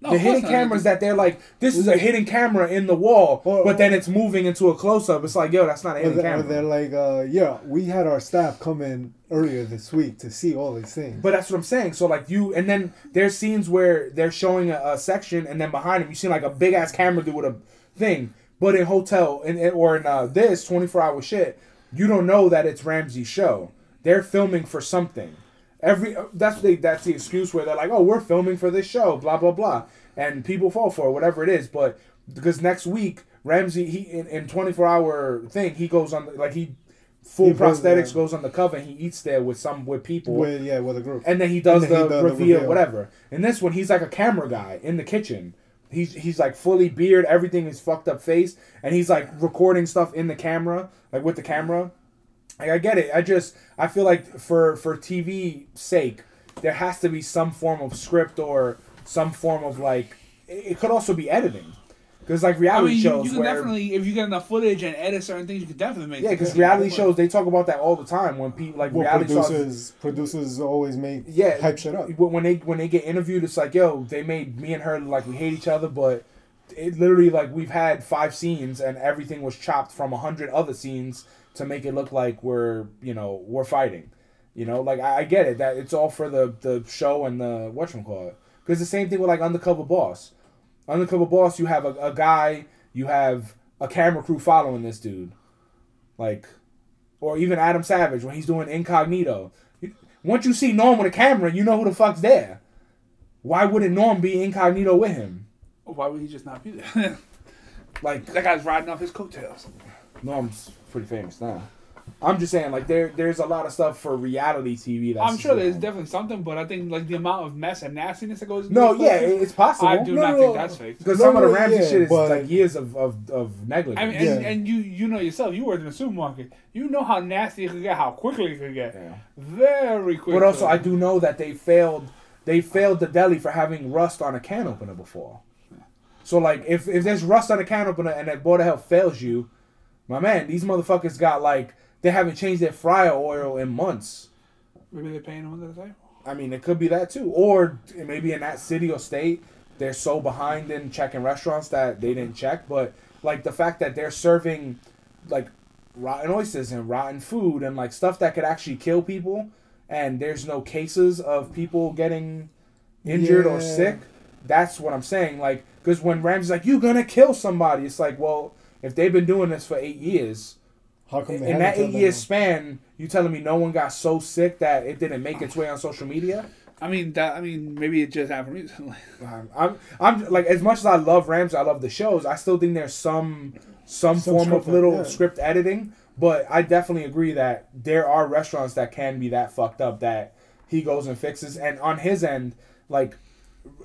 No, the hidden not. cameras that they're like, this is a hidden camera in the wall, Or- but then it's moving into a close up. It's like, yo, that's not a hidden or camera. they're like, uh, yeah, we had our staff come in earlier this week to see all these things. But that's what I'm saying. So like you, and then there's scenes where they're showing a, a section, and then behind them you see like a big ass camera dude with a thing. But in hotel in, in- or in uh, this 24 hour shit, you don't know that it's Ramsay's show. They're filming for something. Every that's the that's the excuse where they're like, oh, we're filming for this show, blah blah blah, and people fall for it, whatever it is. But because next week Ramsay he in, in 24 hour thing he goes on like he full He prosthetics goes on the cover and he eats there with some with people with yeah, with a group. and then he does then the, he does the reveal, reveal. whatever. In this one, he's like a camera guy in the kitchen. He's he's like fully beard, everything is fucked up face, and he's like recording stuff in the camera, like with the camera. Like I get it. I just I feel like for for TV sake, there has to be some form of script or some form of like. It it could also be editing, because like I reality mean, you, shows you can where definitely if you get enough footage and edit certain things, you can definitely make. yeah, because reality shows they talk about that all the time when people like well, reality shows producers producers always make yeah hype shit up. when when they when they get interviewed it's like yo they made me and her like we hate each other but it literally like we've had five scenes and everything was chopped from a hundred other scenes to make it look like we're you know we're fighting you know like i, I get it that it's all for the the show and the what you call it. because the same thing with like undercover boss undercover boss you have a, a guy you have a camera crew following this dude like or even adam savage when he's doing incognito once you see Norm with a camera, you know who the fuck's there. Why wouldn't Norm be incognito with him? Why would he just not be there? Like that guy's riding off his coattails. Norm's pretty famous now. I'm just saying, like there, there's a lot of stuff for reality TV. That's I'm sure there's definitely something, but I think like the amount of mess and nastiness that goes. into no, those yeah, places, it's possible. I do No, not no, think no. that's fake. because No, some of the no, Ramsay yeah, shit is but- like years of, of, of negligence. I mean, and, Yeah. and you you know yourself, you worked in a supermarket. You know how nasty it could get, how quickly it could get. Yeah. Very quickly. But also, I do know that they failed. They failed the deli for having rust on a can opener before. So like, if if there's rust on a can opener and that board of health fails you, my man, these motherfuckers got like they haven't changed their fryer oil in months. Maybe they're paying him under the table. I mean, it could be that too, or maybe in that city or state, they're so behind in checking restaurants that they didn't check. But like the fact that they're serving like rotten oysters and rotten food and like stuff that could actually kill people, and there's no cases of people getting injured or sick. That's what I'm saying. Like, because when Ramsay's like, "You're gonna kill somebody," it's like, well, if they've been doing this for eight years, How come they in that eight year span, you telling me no one got so sick that it didn't make its way on social media? I mean that. I mean maybe it just happened recently. Um, I'm, I'm like as much as I love Rams, I love the shows. I still think there's some, some, Some form of little yeah. script editing. But I definitely agree that there are restaurants that can be that fucked up that he goes and fixes. And on his end, like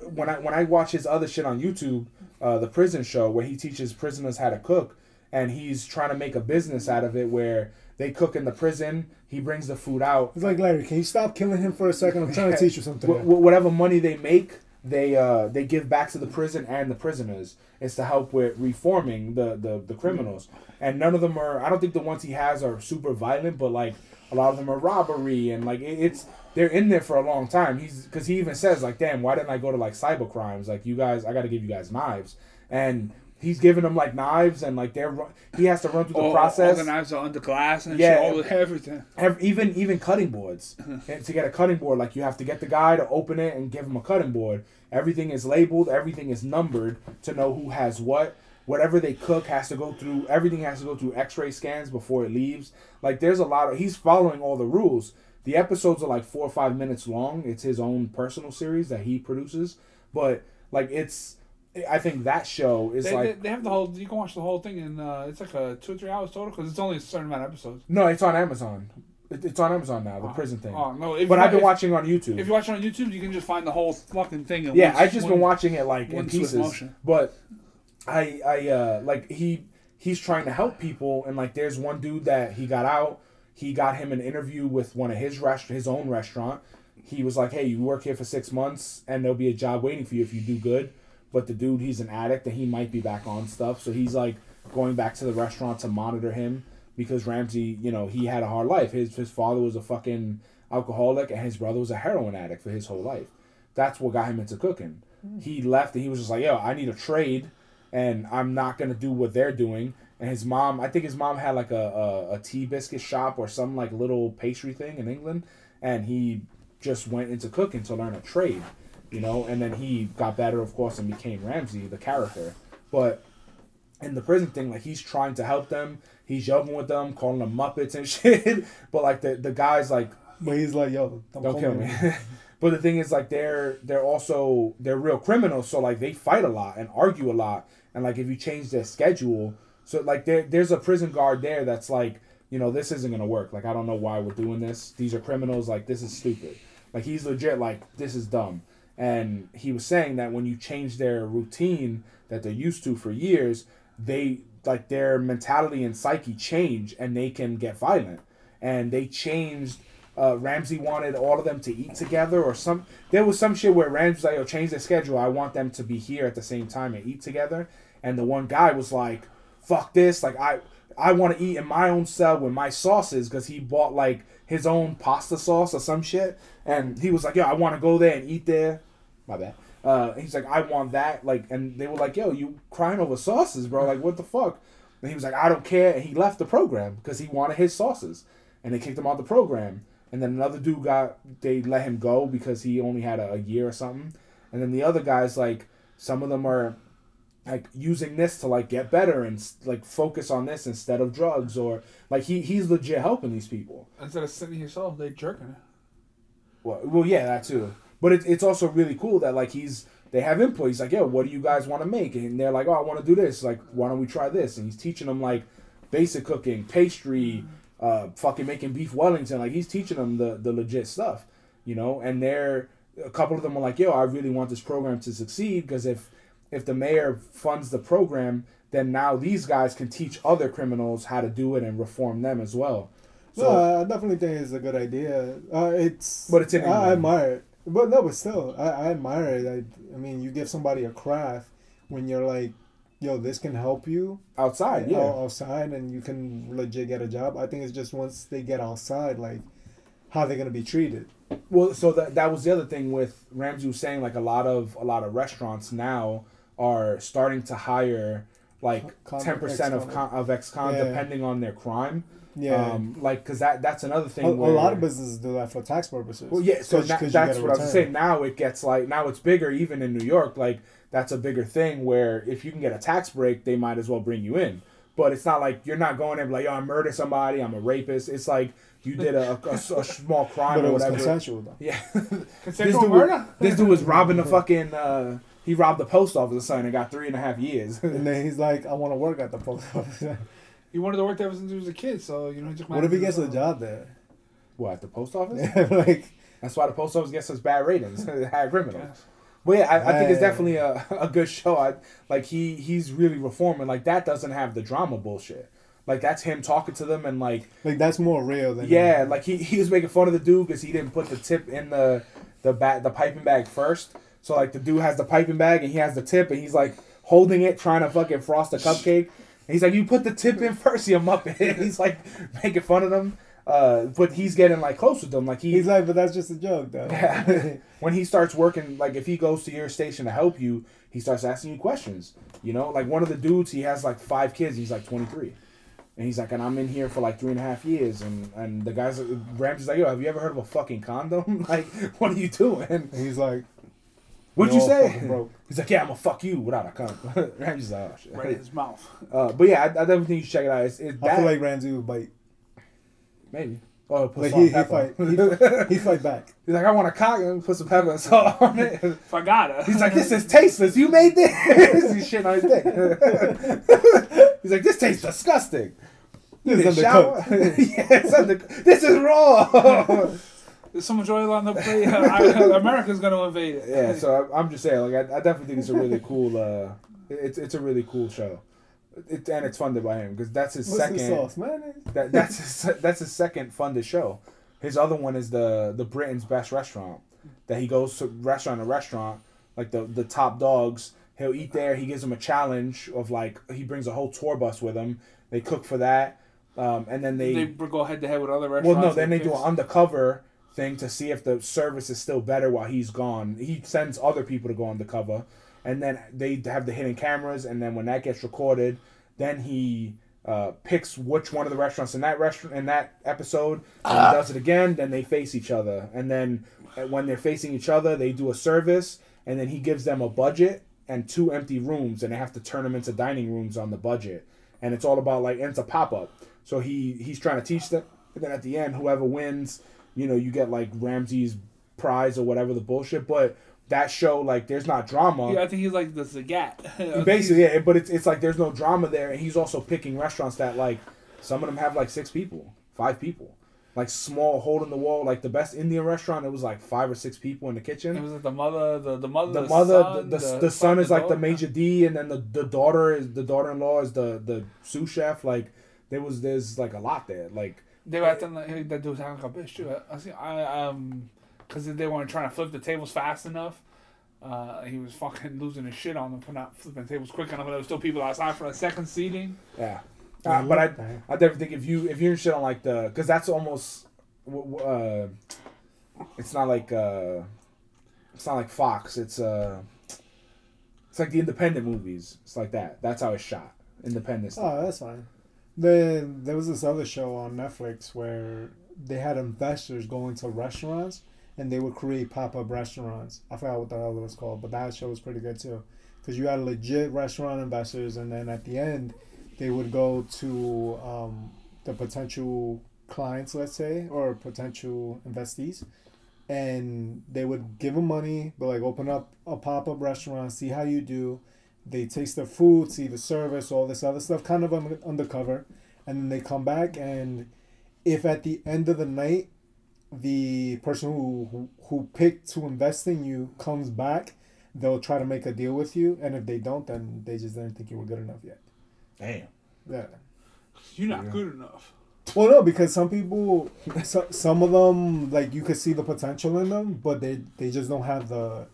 when I when I watch his other shit on YouTube, uh, the prison show where he teaches prisoners how to cook, and he's trying to make a business out of it where they cook in the prison. He brings the food out. It's like Larry, can you stop killing him for a second? I'm trying to teach you something. Wh- wh- whatever money they make, they uh, they give back to the prison and the prisoners. It's to help with reforming the, the, the criminals. And none of them are. I don't think the ones he has are super violent, but like a lot of them are robbery and like it, it's they're in there for a long time. He's because he even says like, damn, why didn't I go to like cyber crimes? Like you guys, I got to give you guys knives and. He's giving them like knives and like they're he has to run through the all, process. all the knives are under glass and Yeah. shit, all everything. Ev- even even cutting boards uh-huh. and to get a cutting board like you have to get the guy to open it and give him a cutting board everything is labeled everything is numbered to know who has what whatever they cook has to go through everything has to go through x-ray scans before it leaves like there's a lot of he's following all the rules the episodes are like four or five minutes long it's his own personal series that he produces but like it's i think that show is They, like they, they have the whole. You can watch the whole thing, and uh, it's like a two or three hours total because it's only a certain amount of episodes. no it's on amazon It- it's on amazon now the prison thing Oh no! But i've been if, watching on youtube If you watch it on YouTube, you can just find the whole fucking thing. Yeah, one- I've just been watching it like in pieces. But I I uh like he he's trying to help people and like there's one dude that he got out. He got him an interview with one of his rest his own restaurant. He was like, "Hey, you work here for 6 months and there'll be a job waiting for you if you do good." But the dude, he's an addict and he might be back on stuff. So he's like going back to the restaurant to monitor him because Ramsay, you know, he had a hard life. His his father was a fucking alcoholic and his brother was a heroin addict for his whole life. That's what got him into cooking. Hmm. He left and he was just like, "Yo, I need a trade, and I'm not gonna do what they're doing." And his mom, I think his mom had like a, a, a tea biscuit shop or some like little pastry thing in England, and he just went into cooking to learn a trade, you know. And then he got better, of course, and became Ramsay, the character. But in the prison thing, like he's trying to help them. He's joking with them, calling them muppets and shit. but like the the guys like But he's like, yo, don't, don't kill me. but the thing is, like, they're they're also they're real criminals, so like they fight a lot and argue a lot, and like if you change their schedule, so like there there's a prison guard there that's like, you know, this isn't gonna work. Like I don't know why we're doing this. These are criminals. Like this is stupid. Like he's legit. Like this is dumb. And he was saying that when you change their routine that they're used to for years, they like their mentality and psyche change, and they can get violent. And they changed uh, Ramsay wanted all of them to eat together or some there was some shit where Ramsay was like, oh, change the schedule. I want them to be here at the same time and eat together. And the one guy was like, fuck this. Like I I want to eat in my own cell with my sauces because he bought like his own pasta sauce or some shit. And he was like, yo, I want to go there and eat there. My bad. Uh, he's like, I want that. Like, and they were like, yo, you crying over sauces, bro? Like, what the fuck? And he was like, I don't care. And he left the program because he wanted his sauces. And they kicked him out the program. And then another dude got, they let him go because he only had a, a year or something. And then the other guys, like, some of them are like using this to like get better and like focus on this instead of drugs or like he he's legit helping these people. Instead of sitting yourself, they jerking it. Well, well, yeah, that too. But it, it's also really cool that like he's they have input. He's like, yo, what do you guys want to make? And they're like, oh, I want to do this. Like, why don't we try this? And he's teaching them like basic cooking, pastry, uh, fucking making beef Wellington. Like he's teaching them the the legit stuff, you know. And they're a couple of them are like, yo, I really want this program to succeed because if if the mayor funds the program, then now these guys can teach other criminals how to do it and reform them as well. So, no, I definitely think it's a good idea. Uh, it's But it's in I, I admire it, but no, but still, I, I admire it. I, I mean, you give somebody a craft when you're like, yo, this can help you outside, yeah. outside, and you can legit get a job. I think it's just once they get outside, like how they're gonna be treated. Well, so that that was the other thing with Ramsay was saying like a lot of a lot of restaurants now are starting to hire like ten percent of ex-con. of ex-con Yeah. depending on their crime. Yeah. Um, like because that that's another thing. a, a lot of businesses do that for tax purposes. Well, yeah. So na- that's get a what I was saying. Now it gets like now it's bigger even in New York. Like that's a bigger thing where if you can get a tax break, they might as well bring you in. But it's not like you're not going in like, yo, I murdered somebody, I'm a rapist. It's like you did a, a, a- a small crime But or it was whatever. consensual though. Yeah. this dude, murder? this dude was robbing the fucking. Uh, he robbed the post office or something and got three and a half years. And then he's like, I want to work at the post office. He wanted to work there since he was a kid, so you know he took what if he gets a job there? what, at the post office? like, That's why the post office gets such bad ratings. High criminals. But yeah, I, I think it's definitely a, a good show. I, like he he's really reforming. Like that doesn't have the drama bullshit. Like that's him talking to them and like like that's more real than yeah, like he, he was making fun of the dude because he didn't put the tip in the the bag the piping bag first. So like the dude has the piping bag and he has the tip and he's like holding it trying to fucking frost a cupcake. And he's like, you put the tip in first, you muppet. he's like making fun of them. Uh, but he's getting like close with them. Like he, He's like, but that's just a joke, though. Yeah. when he starts working, like if he goes to your station to help you, he starts asking you questions. You know, like one of the dudes, he has like five kids. He's like 23. And he's like, and I'm in here for like three and a half years. And, and the guy's, Ramsay's like, yo, have you ever heard of a fucking condom? like, what are you doing? And he's like, What'd you say? fucking. He's like, yeah, I'm gonna fuck you without a condom. Ramsay's like, oh shit. right in his mouth. Uh, but yeah, I, I definitely think you should check it out. It's, it's I that, feel like Ramsay would bite. maybe. Oh, put Like salt he and he pepper. fight he he fight back. He's like, I want a cock and put some pepper and salt on it. If I gotta. He's like, this is tasteless. You made this. He's shitting on his dick. He's like, this tastes disgusting. This is didn't yeah, it's under- this is raw. There's so much oil on the plate. uh, I- America's gonna invade it. yeah, so I- I'm just saying, like, I, I definitely think it's a really cool. Uh, it's it's a really cool show. It, and it's funded by him because that's his What's second. the sauce, man? That, that's his, that's his second funded show. His other one is the the Britain's Best Restaurant. That he goes to restaurant to restaurant, like the the top dogs. He'll eat there. He gives them a challenge of like he brings a whole tour bus with him. They cook for that, um, and then They they, go head to head with other restaurants. well no then they do an undercover thing to see if the service is still better while he's gone. He sends other people to go undercover, and then they have the hidden cameras. And then when that gets recorded, then he uh, picks which one of the restaurants in that restaurant in that episode, and he does it again. Then they face each other, and then uh, when they're facing each other, they do a service, and then he gives them a budget and two empty rooms, and they have to turn them into dining rooms on the budget. And it's all about like and it's a pop up. So he he's trying to teach them, and then at the end, whoever wins, you know, you get like Ramsay's prize or whatever the bullshit. But that show, like, there's not drama. Yeah, I think he's like the Zagat. Basically, yeah, but it's, it's like there's no drama there, and he's also picking restaurants that like some of them have like six people, five people, like small hole in the wall. Like the best Indian restaurant, it was like five or six people in the kitchen. It was like the mother, the, the mother, the the, mother, son, the, the, the son is like the maître d', and then the, the daughter is the daughter in law is the the sous chef. Like there was there's like a lot there. Like They were acting like that dude sounded like a bitch too. I, I see. I um, because they weren't trying to flip the tables fast enough. Uh, he was fucking losing his shit on them for not flipping tables quick enough. And there was still people outside for a second seating. yeah, Yeah, uh, but I. I definitely think if you if you're in shit on like the because that's almost w- w- uh, it's not like uh, it's not like Fox. It's uh, it's like the independent movies. It's like that. That's how it's shot. Independent. stuff. Oh, that's fine. Then there was this other show on Netflix where they had investors going to restaurants and they would create pop up restaurants. I forgot what the hell it was called, but that show was pretty good too. Because you had legit restaurant investors, and then at the end, they would go to um, the potential clients, let's say, or potential investees, and they would give them money, but like open up a pop up restaurant, see how you do. They taste the food, see the service, all this other stuff, kind of un- undercover, and then they come back. And if at the end of the night, the person who who, who picked to invest in you comes back, they'll try to make a deal with you. And if they don't, then they just didn't think you were good enough yet. Damn. Yeah. You're not Yeah. good enough. Well, no, because some people, so, some of them, like you could see the potential in them, but they they just don't have the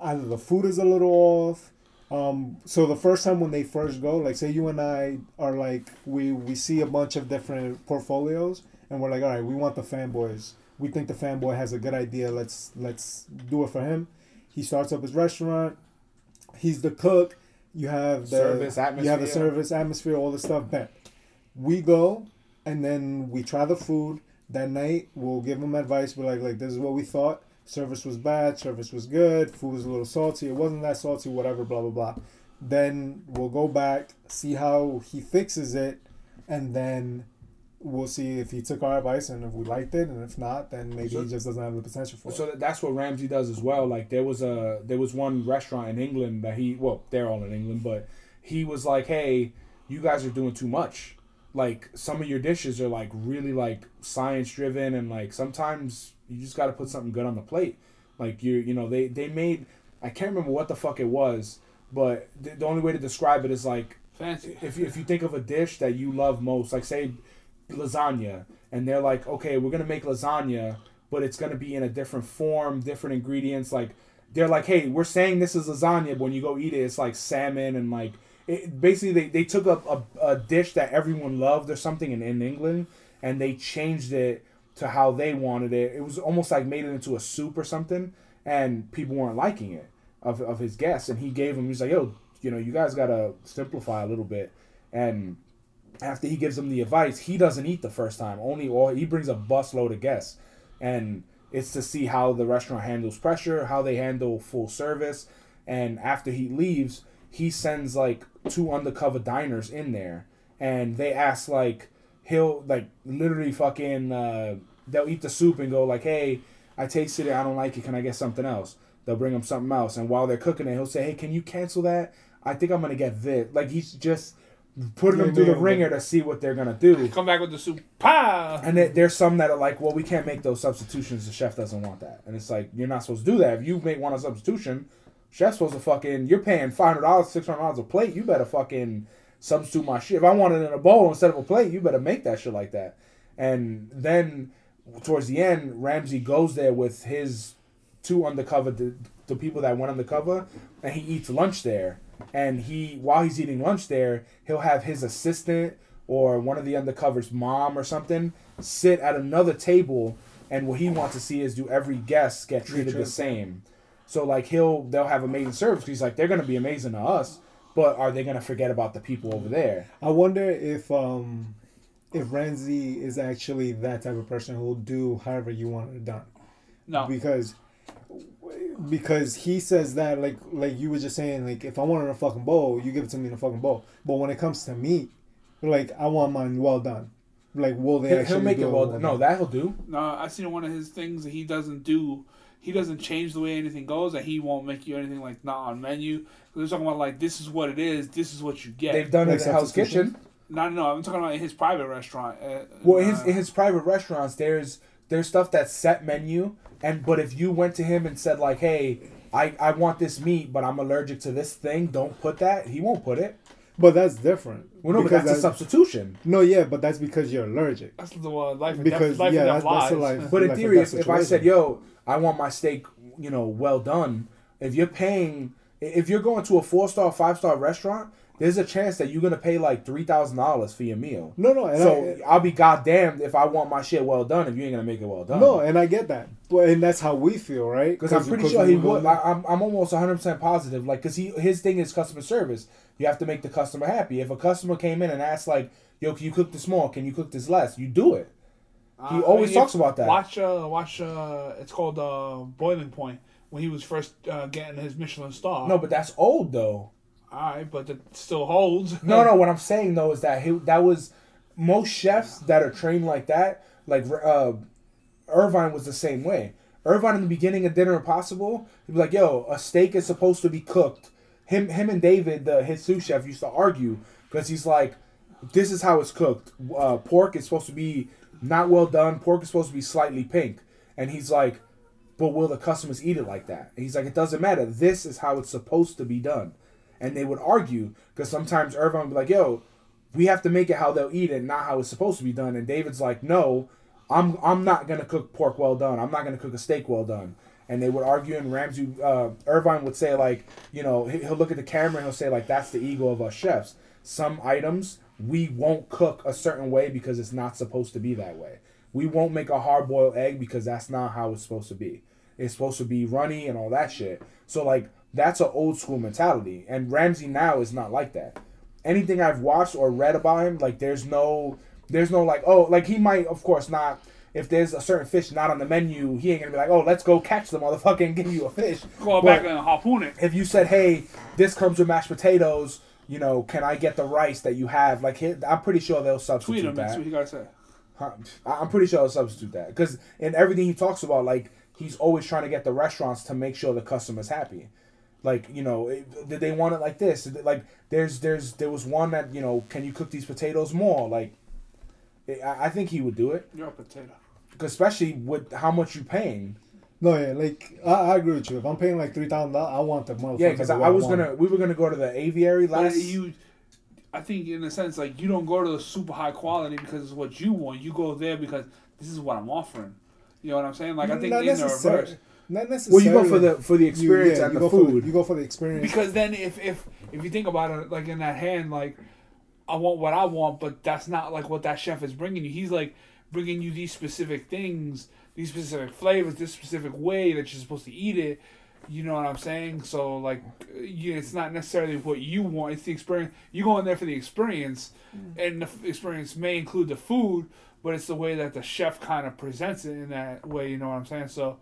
either the food is a little off. Um, so the first time when they first go, like say you and I are like we we see a bunch of different portfolios, and we're like, all right, we want the fanboys We think the fanboy has a good idea. Let's let's do it for him. He starts up his restaurant. He's the cook. You have the Service, You have the atmosphere. service atmosphere, all the stuff. Bet. We go and then we try the food. That night we'll give him advice. We're like, like this is what we thought. Service was bad. Service was good. Food was a little salty. It wasn't that salty. Whatever. Blah blah blah. Then we'll go back, see how he fixes it, and then we'll see if he took our advice and if we liked it, and if not, then maybe So- he just doesn't have the potential for So it. So that's what Ramsay does as well. Like there was a there was one restaurant in England that he well they're all in England, but he was like, hey, you guys are doing too much. Like some of your dishes are like really like science driven and like sometimes you just got to put something good on the plate. Like you you know they they made I can't remember what the fuck it was, but the, the only way to describe it is like Fancy. if if you think of a dish that you love most, like say lasagna, and they're like, okay, we're gonna make lasagna, but it's gonna be in a different form, different ingredients. Like they're like, hey, we're saying this is lasagna, but when you go eat it, it's like salmon and like it, basically they, they took a, a, a dish that everyone loved or something in, in England and they changed it to how they wanted it. It was almost like made it into a soup or something, and people weren't liking it of, of his guests. And he gave them, he's like, yo, you know, you guys gotta simplify a little bit. And after he gives them the advice, he doesn't eat the first time. Only or he brings a busload of guests, and it's to see how the restaurant handles pressure, how they handle full service. And after he leaves, he sends like two undercover diners in there, and they ask like he'll like literally fucking uh, they'll eat the soup and go like, hey, I tasted it, I don't like it, can I get something else? They'll bring him something else, and while they're cooking it, he'll say, hey, can you cancel that? I think I'm gonna get this. Like he's just putting them Yeah, through the yeah, ringer to see what they're gonna do. Come back with the soup. Pa! And there- there's some that are like, well, we can't make those substitutions. The chef doesn't want that, and it's like you're not supposed to do that. If you make one a substitution, chef's supposed to fucking. You're paying five hundred dollars, six hundred dollars a plate. You better fucking substitute my shit. If I want it in a bowl instead of a plate, you better make that shit like that. And then towards the end, Ramsay goes there with his two undercover, the, the people that went undercover, and he eats lunch there. And he, while he's eating lunch there, he'll have his assistant or one of the undercover's mom or something sit at another table. And what he wants to see is do every guest get treated the same. So like he'll they'll have amazing service. 'cause He's like they're gonna be amazing to us, but are they gonna forget about the people over there? I wonder if um if Ramsay is actually that type of person who'll do however you want it done. No. Because because he says that like like you were just saying like if I want it in a fucking bowl, you give it to me in a fucking bowl. But when it comes to meat, like I want mine well done. Like will they He'll, actually he'll make do it well. Done. No, that he'll do. No, I seen one of his things that he doesn't do. He doesn't change the way anything goes, and he won't make you anything like not on menu. They're talking about like this is what it is, this is what you get. They've done it at Hell's substitution? Kitchen. no, no, no, I'm talking about his private restaurant. Uh, Well, in his uh, in his private restaurants, there's there's stuff that's set menu, and but if you went to him and said like, "Hey, I I want this meat, but I'm allergic to this thing," don't put that. He won't put it. But that's different. Well, no, but Because that's a substitution. No, yeah, but that's because you're allergic. that's the uh, life and Because, death, life yeah, and that's- death that's the life. But in theory, if, if I said, "Yo, I want my steak, you know, well done," if you're paying, if you're going to a four star, five star restaurant, there's a chance that you're gonna pay like three thousand dollars for your meal. No, no, and So I, I'll be goddamned if I want my shit well done if you ain't gonna make it well done. no, and I get that. But and that's how we feel, right? Because I'm pretty sure he would. there- I, I'm, I'm almost 100 percent positive. Like, cause he his thing is customer service. You have to make the customer happy. If a customer came in and asked like, "Yo, can you cook this more? Can you cook this less?" You do it. He Uh, always if- talks about that. Watch, uh, watch. Uh, it's called uh, Boiling Point when he was first uh, getting his Michelin star. No, but that's old though. All right, but it still holds. No, no. What I'm saying though is that he that was most chefs that are trained like that. Like uh, Irvine was the same way. Irvine in the beginning of Dinner Impossible, he'd be like, "Yo, a steak is supposed to be cooked." Him, him and David, the his sous chef, used to argue because he's like, "This is how it's cooked. Uh, pork is supposed to be not well done. Pork is supposed to be slightly pink," and he's like, "But will the customers eat it like that?" And he's like, "It doesn't matter. This is how it's supposed to be done." And they would argue because sometimes Irvine would be like, "Yo, we have to make it how they'll eat it, not how it's supposed to be done." And David's like, "No, I'm I'm not gonna cook pork well done. I'm not gonna cook a steak well done." And they would argue, and Ramsay uh, Irvine would say like, you know, he- he'll look at the camera and he'll say like, "That's the ego of us chefs. Some items we won't cook a certain way because it's not supposed to be that way. we won't make a hard boiled egg because that's not how it's supposed to be. It's supposed to be runny and all that shit. So like that's an old school mentality, and Ramsay now is not like that. Anything I've watched or read about him, like there's no, there's no like oh like he might of course not. If there's a certain fish not on the menu, he ain't gonna be like, "Oh, let's go catch the motherfucker and give you a fish." Go back and harpoon it. if you said, "Hey, this comes with mashed potatoes," you know, can I get the rice that you have? Like, I'm pretty sure they'll Tweet substitute him. That's what he gotta say. Huh, I'm pretty sure they'll substitute that because in everything he talks about, like he's always trying to get the restaurants to make sure the customer's happy. Like you know, did they want it like this? Like there's there's there was one that you know, can you cook these potatoes more? Like, I I think he would do it, You're a potato. 'cause especially with how much you're paying. No, yeah, like I, I agree with you. If I'm paying like three thousand dollars, I want the motherfucker. Yeah, because I, I was want gonna we were gonna go to the aviary But last. you, I think in a sense, like you don't go to the super high quality because it's what you want. You go there because this is what I'm offering. You know what I'm saying? Like I think Not in the reverse. Not necessarily. well, you go for the for the experience yeah, and you the go for food. you go for the experience. Because then if if if you think about it, like in that hand, like I want what I want, but that's not like what that chef is bringing you. He's like bringing you these specific things, these specific flavors, this specific way that you're supposed to eat it. You know what I'm saying? So like, you, it's not necessarily what you want. It's the experience. You go in there for the experience, mm. and the f- experience may include the food, but it's the way that the chef kind of presents it in that way. You know what I'm saying? So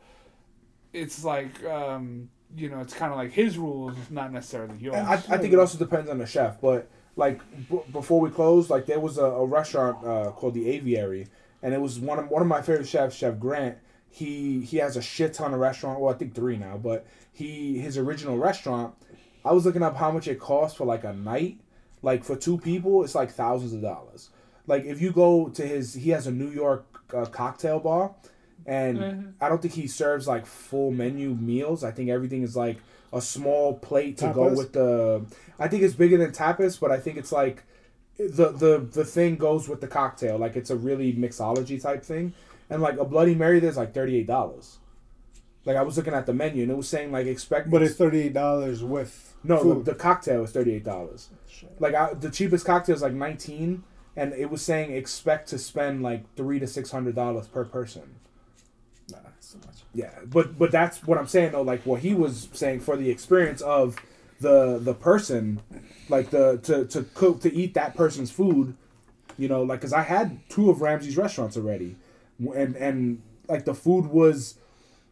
it's like um, you know, it's kind of like his rules, not necessarily yours. I, I think it also depends on the chef, but like b- before we closed, like there was a, a restaurant uh, called the Aviary, and it was one of one of my favorite chefs, Chef Grant. He he has a shit ton of restaurant. Well, I think three now, but he his original restaurant. I was looking up how much it costs for like a night, like for two people, it's like thousands of dollars. Like if you go to his, he has a New York uh, cocktail bar, and Mhm. I don't think he serves like full menu meals. I think everything is like a small plate to go with the. I think it's bigger than tapas, but I think it's like the the the thing goes with the cocktail. Like it's a really mixology type thing, and like a Bloody Mary, there's like thirty eight dollars. Like I was looking at the menu and it was saying like expect. but it's thirty eight dollars with no, food. the, the cocktail is thirty eight dollars. Like I, the cheapest cocktail is like nineteen, and it was saying expect to spend like three to six hundred dollars per person. Nah, it's too much. Yeah, but but that's what I'm saying though. Like what he was saying for the experience of the the person, like the to to cook to eat that person's food, you know, like because I had two of Ramsay's restaurants already, and and like the food was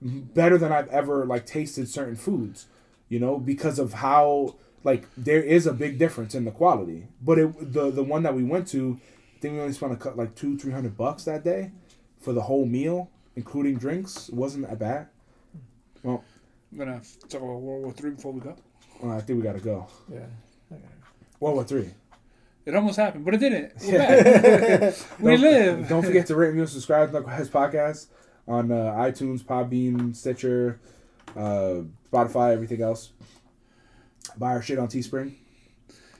better than I've ever like tasted certain foods, you know, because of how like there is a big difference in the quality. But it the the one that we went to, I think we only spent a, cou- like two three hundred bucks that day for the whole meal, including drinks. Wasn't that bad. Well, I'm gonna talk about World War Three before we go. uh, I think we gotta go. Yeah. World War Three. It almost happened, but it didn't. We're back. we Don't- live. Don't forget to rate, review, and subscribe to Knuckleheads Podcast on uh, iTunes, Podbean, Stitcher, uh, Spotify, everything else. Buy our shit on Teespring.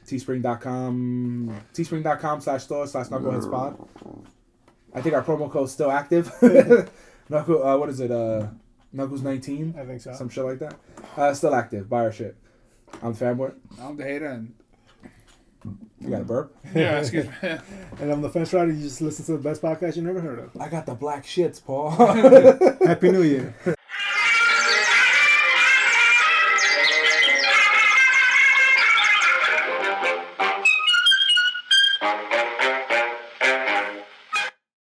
Teespring.com, teespring.com slash store slash Knuckleheads Pod. I think our promo code's still active. Knuckle, uh, what is it? Uh, Knuckles 19? I think so. Some shit like that. Uh, still active. Buy our shit. I'm the Fanboy. I'm the hater, and You got a burp? yeah, excuse me. And I'm the fence rider. You just listen to the best podcast you never heard of. I got the black shits, Paul. Happy New Year.